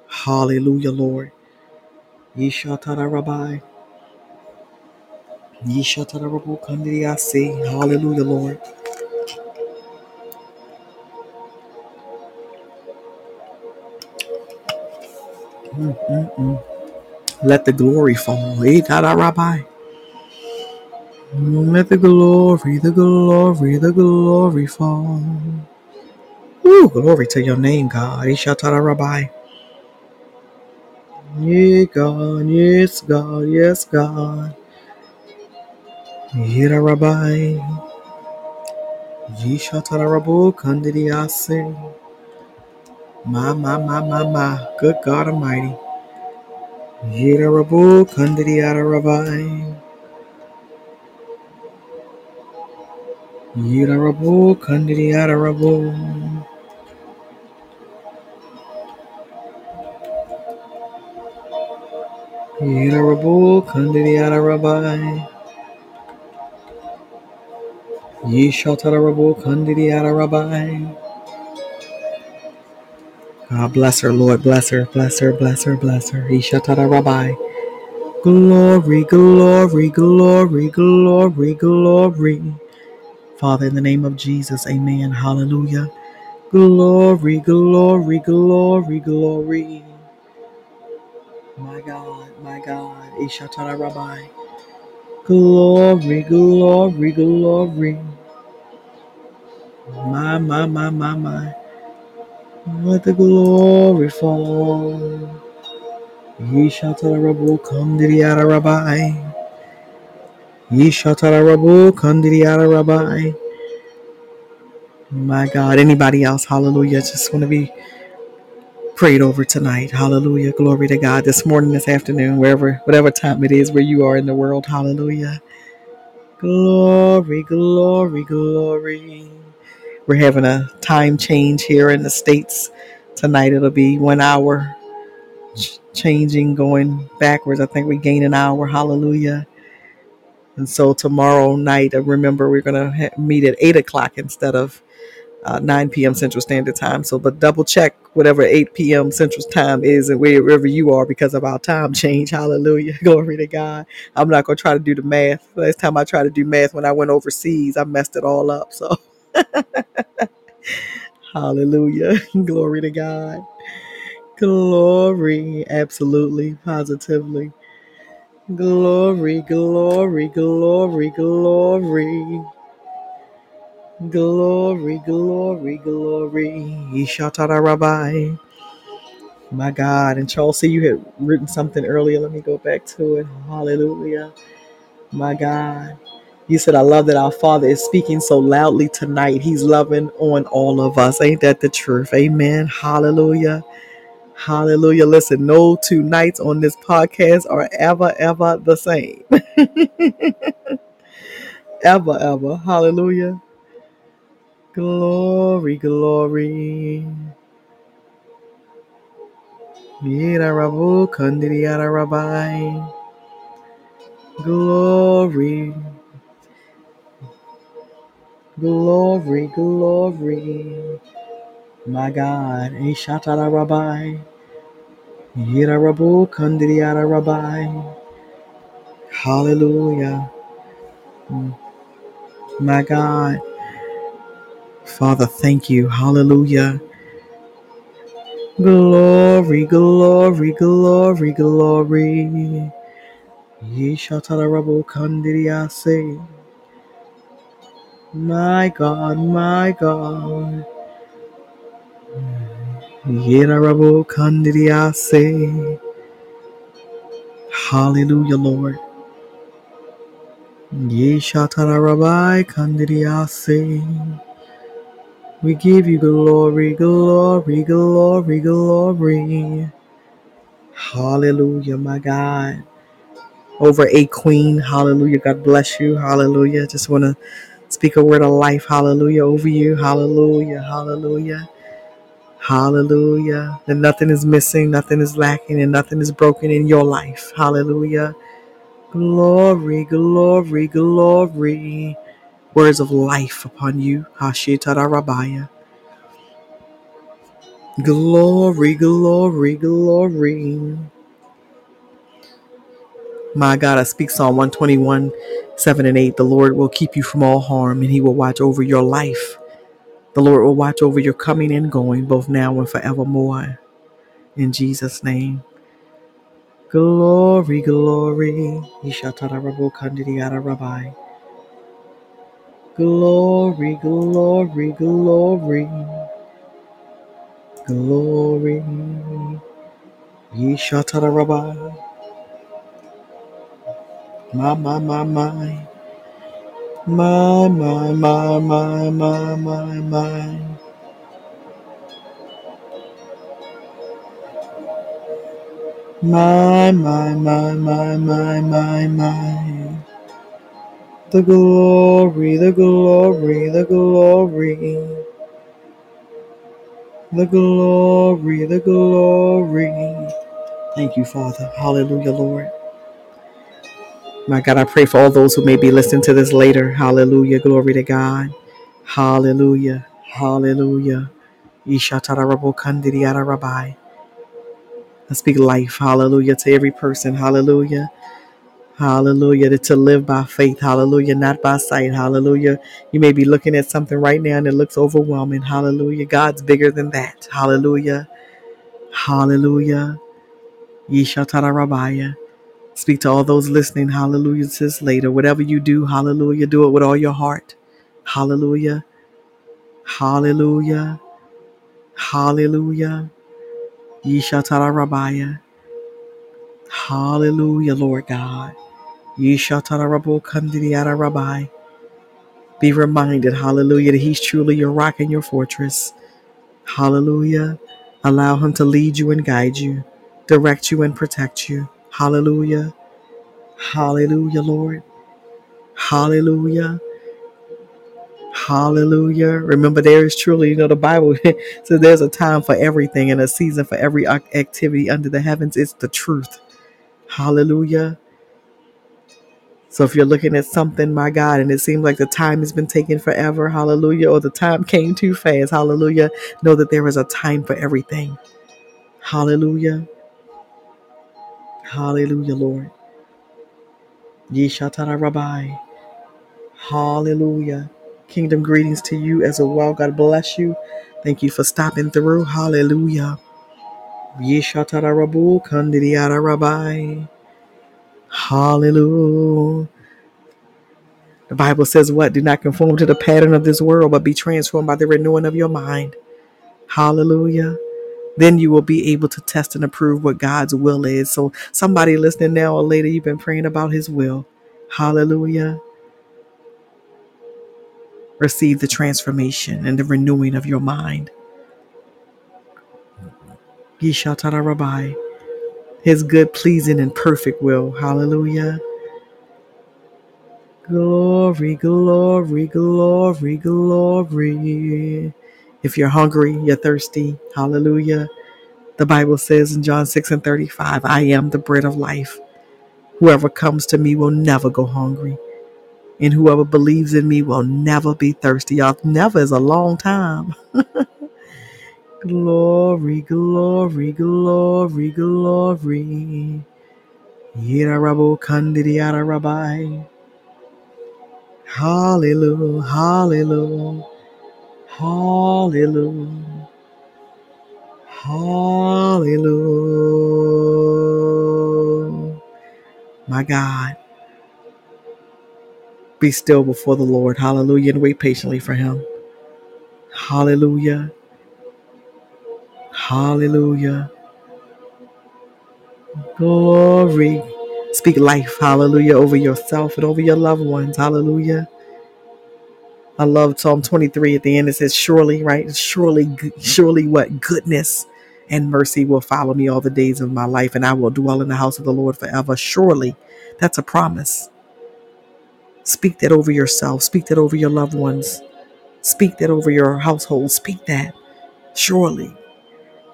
Hallelujah, Lord. Yishatarabai. Yishatarabu kandidi yasi. Hallelujah, Lord. Mm-mm-mm. Let the glory fall. Rabbi. Let the glory, the glory, the glory fall. Woo, glory to your name, God. Ishatara Rabbi. Yeah, God, yes, God, yes, God. Yira Rabbi. Yishatara Rabu Kandidiase. Ma, ma, ma, ma, ma. Good God Almighty. Yira Rabu Kandidiata Rabbi. Yira Rabu Kandidiata Rabu. Yira Rabu Kandidiata Rabbi. Yishatarabu Kandidi Rabbi. God bless her, Lord. Bless her, bless her, bless her, bless her. Ishatara Rabbi. Glory, glory, glory, glory, glory. Father, in the name of Jesus, amen. Hallelujah. Glory, glory, glory, glory. My God, my God. Ishatara Rabbi. Glory, glory, glory. My, my, my, my, my. Let the glory fall. Yeshatarabu kandiriara rabbi. Yeshatarabu kandiriara rabbi. My God, anybody else? Hallelujah. Just want to be prayed over tonight. Hallelujah. Glory to God. This morning, this afternoon, wherever, whatever time it is where you are in the world. Hallelujah. Glory, glory, glory. We're having a time change here in the States. Tonight it'll be one hour changing, going backwards. I think we gain an hour. Hallelujah. And so tomorrow night, uh, remember, we're going to ha- meet at 8 o'clock instead of uh, 9 p.m. Central Standard Time. So, but double check whatever 8 p.m. Central Time is and wherever you are because of our time [LAUGHS] change. Hallelujah. [LAUGHS] Glory to God. I'm not going to try to do the math. Last time I tried to do math when I went overseas, I messed it all up. So, [LAUGHS] [LAUGHS] hallelujah. [LAUGHS] Glory to God. Glory. Absolutely. Positively. Glory, glory, glory, glory. Glory, glory, glory. Ishatara Rabbi. My God. And Chelsea, you had written something earlier. Let me go back to it. Hallelujah. My God. You said, I love that our Father is speaking so loudly tonight. He's loving on all of us. Ain't that the truth? Amen. Hallelujah. Hallelujah. Listen, no two nights on this podcast are ever, ever the same. [LAUGHS] ever, ever. Hallelujah. Glory, glory. Glory, glory, glory. My God. Eh, Ishatara rabai. Yera rabu kandiri yara. Hallelujah. Hmm. My God. Father, thank you. Hallelujah. Glory, glory, glory, glory. Yeshatara rabu kandiri yase. My God, my God. Yerarabo kandiriase. Hallelujah, Lord. Yeshatarabai kandiriase. We give you glory, glory, glory, glory. Hallelujah, my God. Over a queen. Hallelujah. God bless you. Hallelujah. Just want to speak a word of life. Hallelujah over you. Hallelujah. Hallelujah. Hallelujah. That nothing is missing, nothing is lacking, and nothing is broken in your life. Hallelujah. Glory, glory, glory. Words of life upon you. Hashitarabaya. Glory, glory, glory. My God, I speak Psalm 121, 7 and 8. The Lord will keep you from all harm, and he will watch over your life. The Lord will watch over your coming and going, both now and forevermore. In Jesus' name. Glory, glory. Rabbi. Glory, glory, glory, glory. Ishatarabai. My, my, my, my. My, my, my, my, my, my, my. My, my, my, my, my, my, my. The glory, the glory, the glory. The glory, the glory. Thank you, Father. Hallelujah, Lord. My God, I pray for all those who may be listening to this later. Hallelujah. Glory to God. Hallelujah. Hallelujah. I speak life. Hallelujah to every person. Hallelujah. Hallelujah. To live by faith. Hallelujah. Not by sight. Hallelujah. You may be looking at something right now and it looks overwhelming. Hallelujah. God's bigger than that. Hallelujah. Hallelujah. Yeshatara Rabbiah. Speak to all those listening. Hallelujah. Says later. Whatever you do, hallelujah. Do it with all your heart. Hallelujah. Hallelujah. Hallelujah. Yishatara Rabbiah. Hallelujah, Lord God. Yishatara Rabbo Kandidiara Rabbi. Be reminded, hallelujah, that He's truly your rock and your fortress. Hallelujah. Allow Him to lead you and guide you, direct you and protect you. Hallelujah. Hallelujah, Lord. Hallelujah. Hallelujah. Remember, there is truly, you know, the Bible [LAUGHS] says there's a time for everything and a season for every activity under the heavens. It's the truth. Hallelujah. So if you're looking at something, my God, and it seems like the time has been taking forever, hallelujah, or the time came too fast, hallelujah, know that there is a time for everything. Hallelujah. Hallelujah, Lord. Yeshatara Rabbi. Hallelujah. Kingdom greetings to you as well. God bless you. Thank you for stopping through. Hallelujah. Yeshatara Rabu Kandidiyara Rabbi. Hallelujah. The Bible says, What? Do not conform to the pattern of this world, but be transformed by the renewing of your mind. Hallelujah. Then you will be able to test and approve what God's will is. So, somebody listening now or later, you've been praying about His will. Hallelujah. Receive the transformation and the renewing of your mind. Yishatara Rabbi. His good, pleasing, and perfect will. Hallelujah. Glory, glory, glory, glory. If you're hungry, you're thirsty. Hallelujah. The Bible says in John 6 and 35, I am the bread of life. Whoever comes to me will never go hungry. And whoever believes in me will never be thirsty. Y'all, never is a long time. [LAUGHS] glory, glory, glory, glory. Hallelujah, hallelujah, hallelujah, hallelujah. My God. Be still before the Lord. Hallelujah. And wait patiently for him. Hallelujah. Hallelujah. Glory. Speak life. Hallelujah. Over yourself and over your loved ones. Hallelujah. I love Psalm 23 at the end. It says, Surely, right? Surely, mm-hmm. surely what? Goodness and mercy will follow me all the days of my life, and I will dwell in the house of the Lord forever. Surely. That's a promise. Speak that over yourself. Speak that over your loved ones. Speak that over your household. Speak that. Surely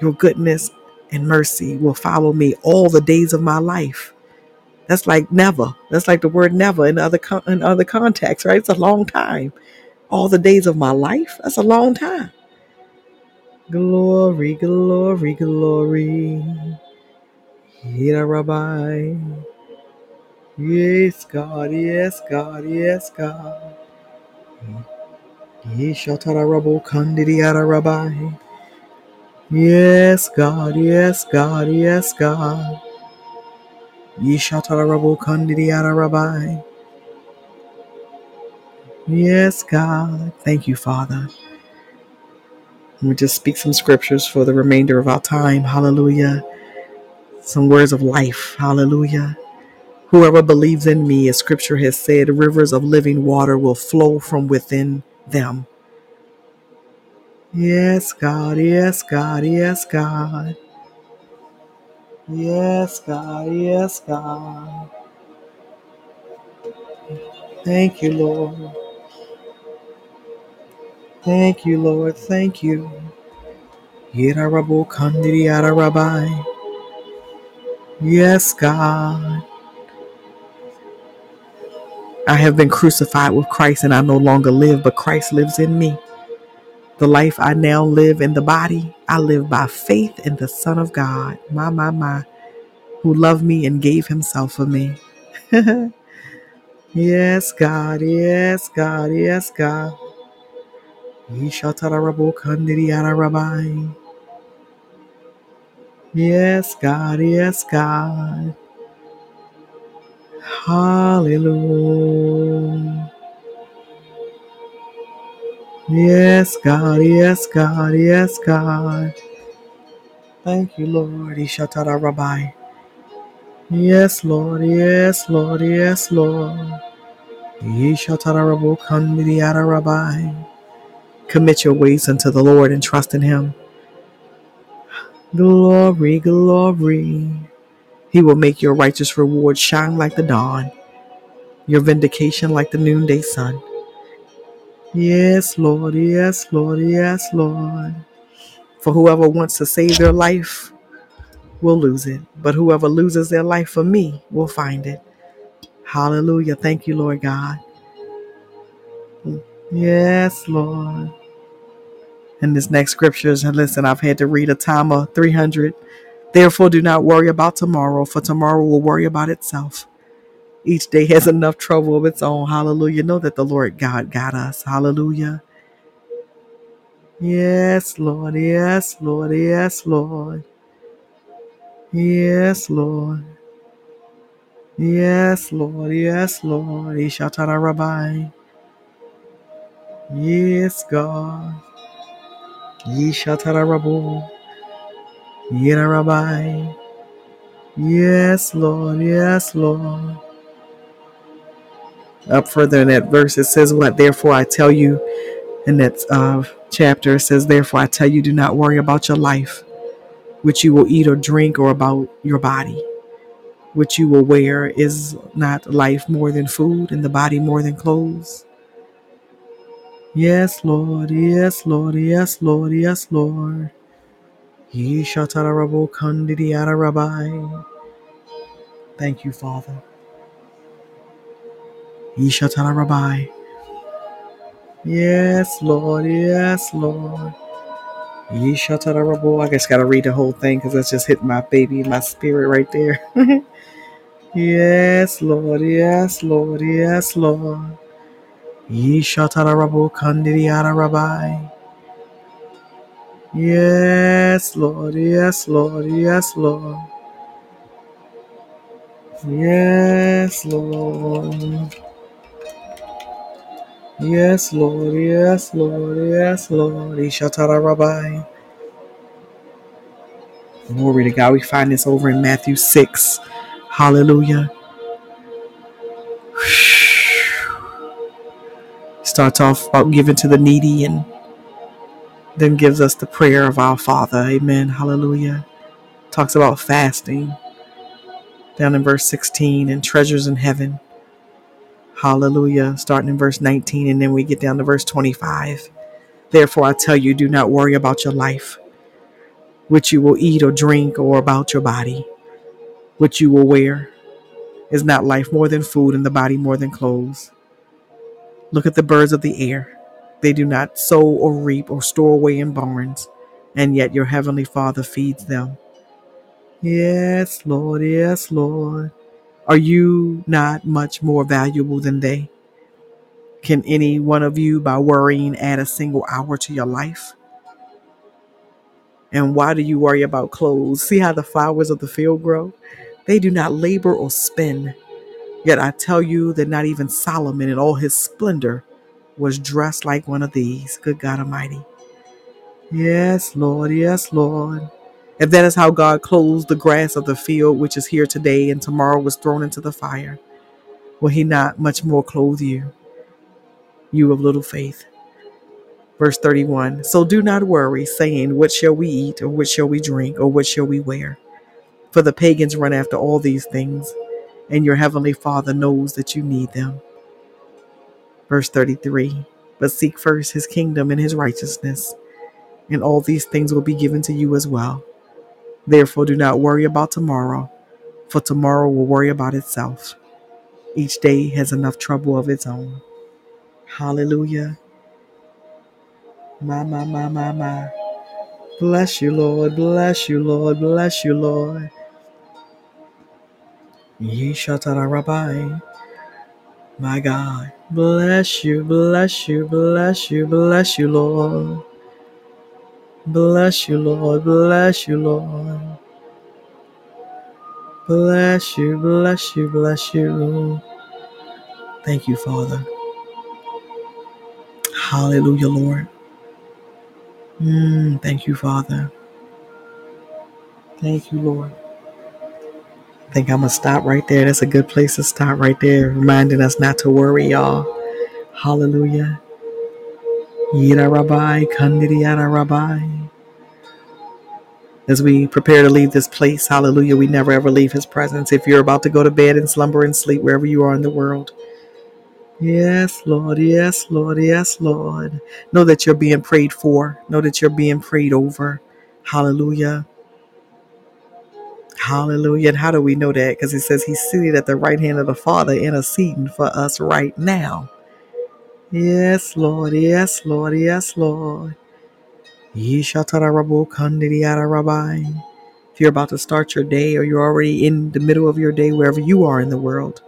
your goodness and mercy will follow me all the days of my life. That's like never. That's like the word never in other con- in other contexts, right? It's a long time. All the days of my life. That's a long time. Glory, glory, glory. Hira Rabbi. Yes, God. Yes, God. Yes, God. Yeshatara Rabo Kandidiara Rabbi. Yes, God, yes, God, yes, God. Yishatarabo Kandidiara Rabbi. Yes, God. Thank you, Father. Let me just speak some scriptures for the remainder of our time. Hallelujah. Some words of life. Hallelujah. Whoever believes in me, as scripture has said, rivers of living water will flow from within them. Yes, God. Yes, God. Yes, God. Yes, God. Yes, God. Thank you, Lord. Thank you, Lord. Thank you. Yes, God. I have been crucified with Christ and I no longer live, but Christ lives in me. The life I now live in the body, I live by faith in the Son of God, my, my, my, who loved me and gave himself for me. [LAUGHS] yes, God. Yes, God. Yes, God. Yes, God. Yes, God. Hallelujah. Yes, God. Yes, God. Yes, God. Thank you, Lord. Ishatara Rabbi. Yes, Lord. Yes, Lord. Yes, Lord. Ishatara Rabu Kandidiyara Rabbi. Commit your ways unto the Lord and trust in Him. Glory, glory. He will make your righteous reward shine like the dawn, your vindication like the noonday sun. Yes, Lord. Yes, Lord. Yes, Lord. For whoever wants to save their life will lose it, but whoever loses their life for me will find it. Hallelujah. Thank you, Lord God. Yes, Lord. And this next scriptures, and listen, I've had to read a time of 300. Therefore, do not worry about tomorrow, for tomorrow will worry about itself. Each day has enough trouble of its own. Hallelujah. Know that the Lord God got us. Hallelujah. Yes, Lord. Yes, Lord. Yes, Lord. Yes, Lord. Yes, Lord. Yes, Lord. Ishatara Rabbi. Yes, God. Yeshatara Rabu. Yera Rabbi. Yes, Lord. Yes, Lord. Up further in that verse, it says, What therefore I tell you, in that uh, chapter, it says, Therefore I tell you, do not worry about your life, which you will eat or drink, or about your body, which you will wear. Is not life more than food, and the body more than clothes? Yes, Lord. Yes, Lord. Yes, Lord. Yes, Lord. Yeshatarabo Kandidiyara Rabbi. Thank you, Father. Yeshatara Rabbi. Yes, Lord. Yes, Lord. Yeshatara Rabbi. I guess gotta read the whole thing because that's just hit my baby, my spirit right there. [LAUGHS] yes, Lord. Yes, Lord. Yes, Lord. Yeshatara Rabbi Kandidiyara Rabbi. Yes, Lord. Yes, Lord. Yes, Lord. Yes, Lord. Yes, Lord. Yes, Lord. Yes, Lord. Ishatara Rabbi. Glory to God. We find this over in Matthew 6. Hallelujah. Starts off about giving to the needy and then gives us the prayer of our Father. Amen. Hallelujah. Talks about fasting down in verse 16 and treasures in heaven. Hallelujah. Starting in verse 19 and then we get down to verse 25. Therefore, I tell you, do not worry about your life, which you will eat or drink, or about your body, which you will wear. Is not life more than food and the body more than clothes? Look at the birds of the air. They do not sow or reap or store away in barns, and yet your heavenly Father feeds them. Yes, Lord, yes, Lord. Are you not much more valuable than they? Can any one of you, by worrying, add a single hour to your life? And why do you worry about clothes? See how the flowers of the field grow? They do not labor or spin. Yet I tell you that not even Solomon in all his splendor was dressed like one of these. Good God Almighty. Yes, Lord. Yes, Lord. If that is how God clothes the grass of the field, which is here today and tomorrow was thrown into the fire, will He not much more clothe you, you of little faith? Verse 31 So do not worry, saying, What shall we eat, or what shall we drink, or what shall we wear? For the pagans run after all these things, and your heavenly Father knows that you need them. Verse 33 But seek first his kingdom and his righteousness, and all these things will be given to you as well. Therefore, do not worry about tomorrow, for tomorrow will worry about itself. Each day has enough trouble of its own. Hallelujah. My, my, my, my, my. Bless you, Lord. Bless you, Lord. Bless you, Lord. Ye Shatara Rabbi. My God. Bless you, bless you, bless you, bless you, Lord. Bless you, Lord. Bless you, Lord. Bless you, bless you, bless you. Thank you, Father. Hallelujah, Lord. Mm, thank you, Father. Thank you, Lord. Think I'm going to stop right there. That's a good place to stop right there, reminding us not to worry, y'all. Hallelujah. Yira Rabbi, Kandidiyara Rabbi. As we prepare to leave this place, hallelujah, we never ever leave his presence. If you're about to go to bed and slumber and sleep wherever you are in the world, yes, Lord, yes, Lord, yes, Lord. Know that you're being prayed for, know that you're being prayed over. Hallelujah. Hallelujah. And how do we know that? Because he says he's seated at the right hand of the Father, interceding for us right now. Yes, Lord. Yes, Lord. Yes, Lord. If you're about to start your day or you're already in the middle of your day, wherever you are in the world,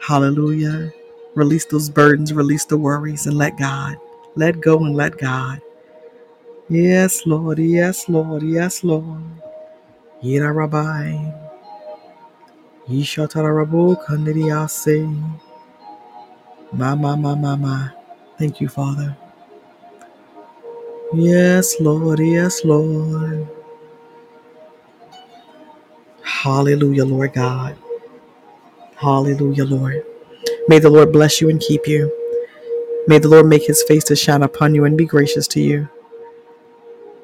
hallelujah. Release those burdens, release the worries, and let God. Let go and let God. Yes, Lord. Yes, Lord. Yes, Lord. Yira rabbi. Yeshatarabu kandidiyase. My, my, my, my, my. Thank you, Father. Yes, Lord. Yes, Lord. Hallelujah, Lord God. Hallelujah, Lord. May the Lord bless you and keep you. May the Lord make his face to shine upon you and be gracious to you.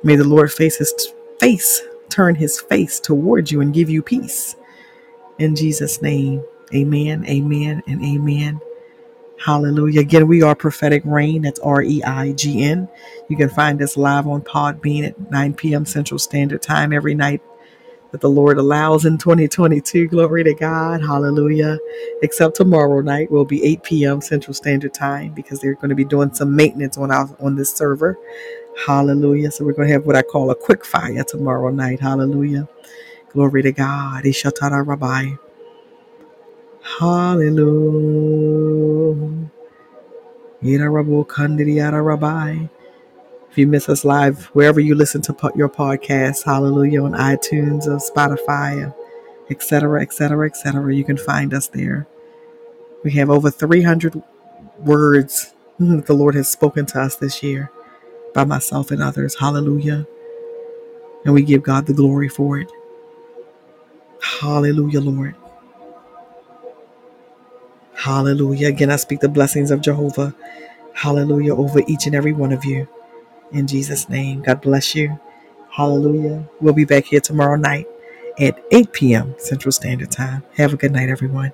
May the Lord face his face, turn his face towards you and give you peace. In Jesus' name, amen, amen, and amen. Hallelujah. Again, we are Prophetic Reign. That's R E I G N. You can find us live on Podbean at 9 p.m. Central Standard Time every night that the Lord allows in 2022. Glory to God. Hallelujah. Except tomorrow night will be 8 p.m. Central Standard Time because they're going to be doing some maintenance on our on this server. Hallelujah. So we're going to have what I call a quick fire tomorrow night. Hallelujah. Glory to God. Ishatara Rabbi. Hallelujah. Rabbi. If you miss us live, wherever you listen to your podcast, hallelujah, on iTunes or Spotify, etc., etc., etc., you can find us there. We have over 300 words that [LAUGHS] the Lord has spoken to us this year by myself and others. Hallelujah. And we give God the glory for it. Hallelujah, Lord. Hallelujah. Again, I speak the blessings of Jehovah. Hallelujah over each and every one of you. In Jesus' name, God bless you. Hallelujah. We'll be back here tomorrow night at 8 p.m. Central Standard Time. Have a good night, everyone.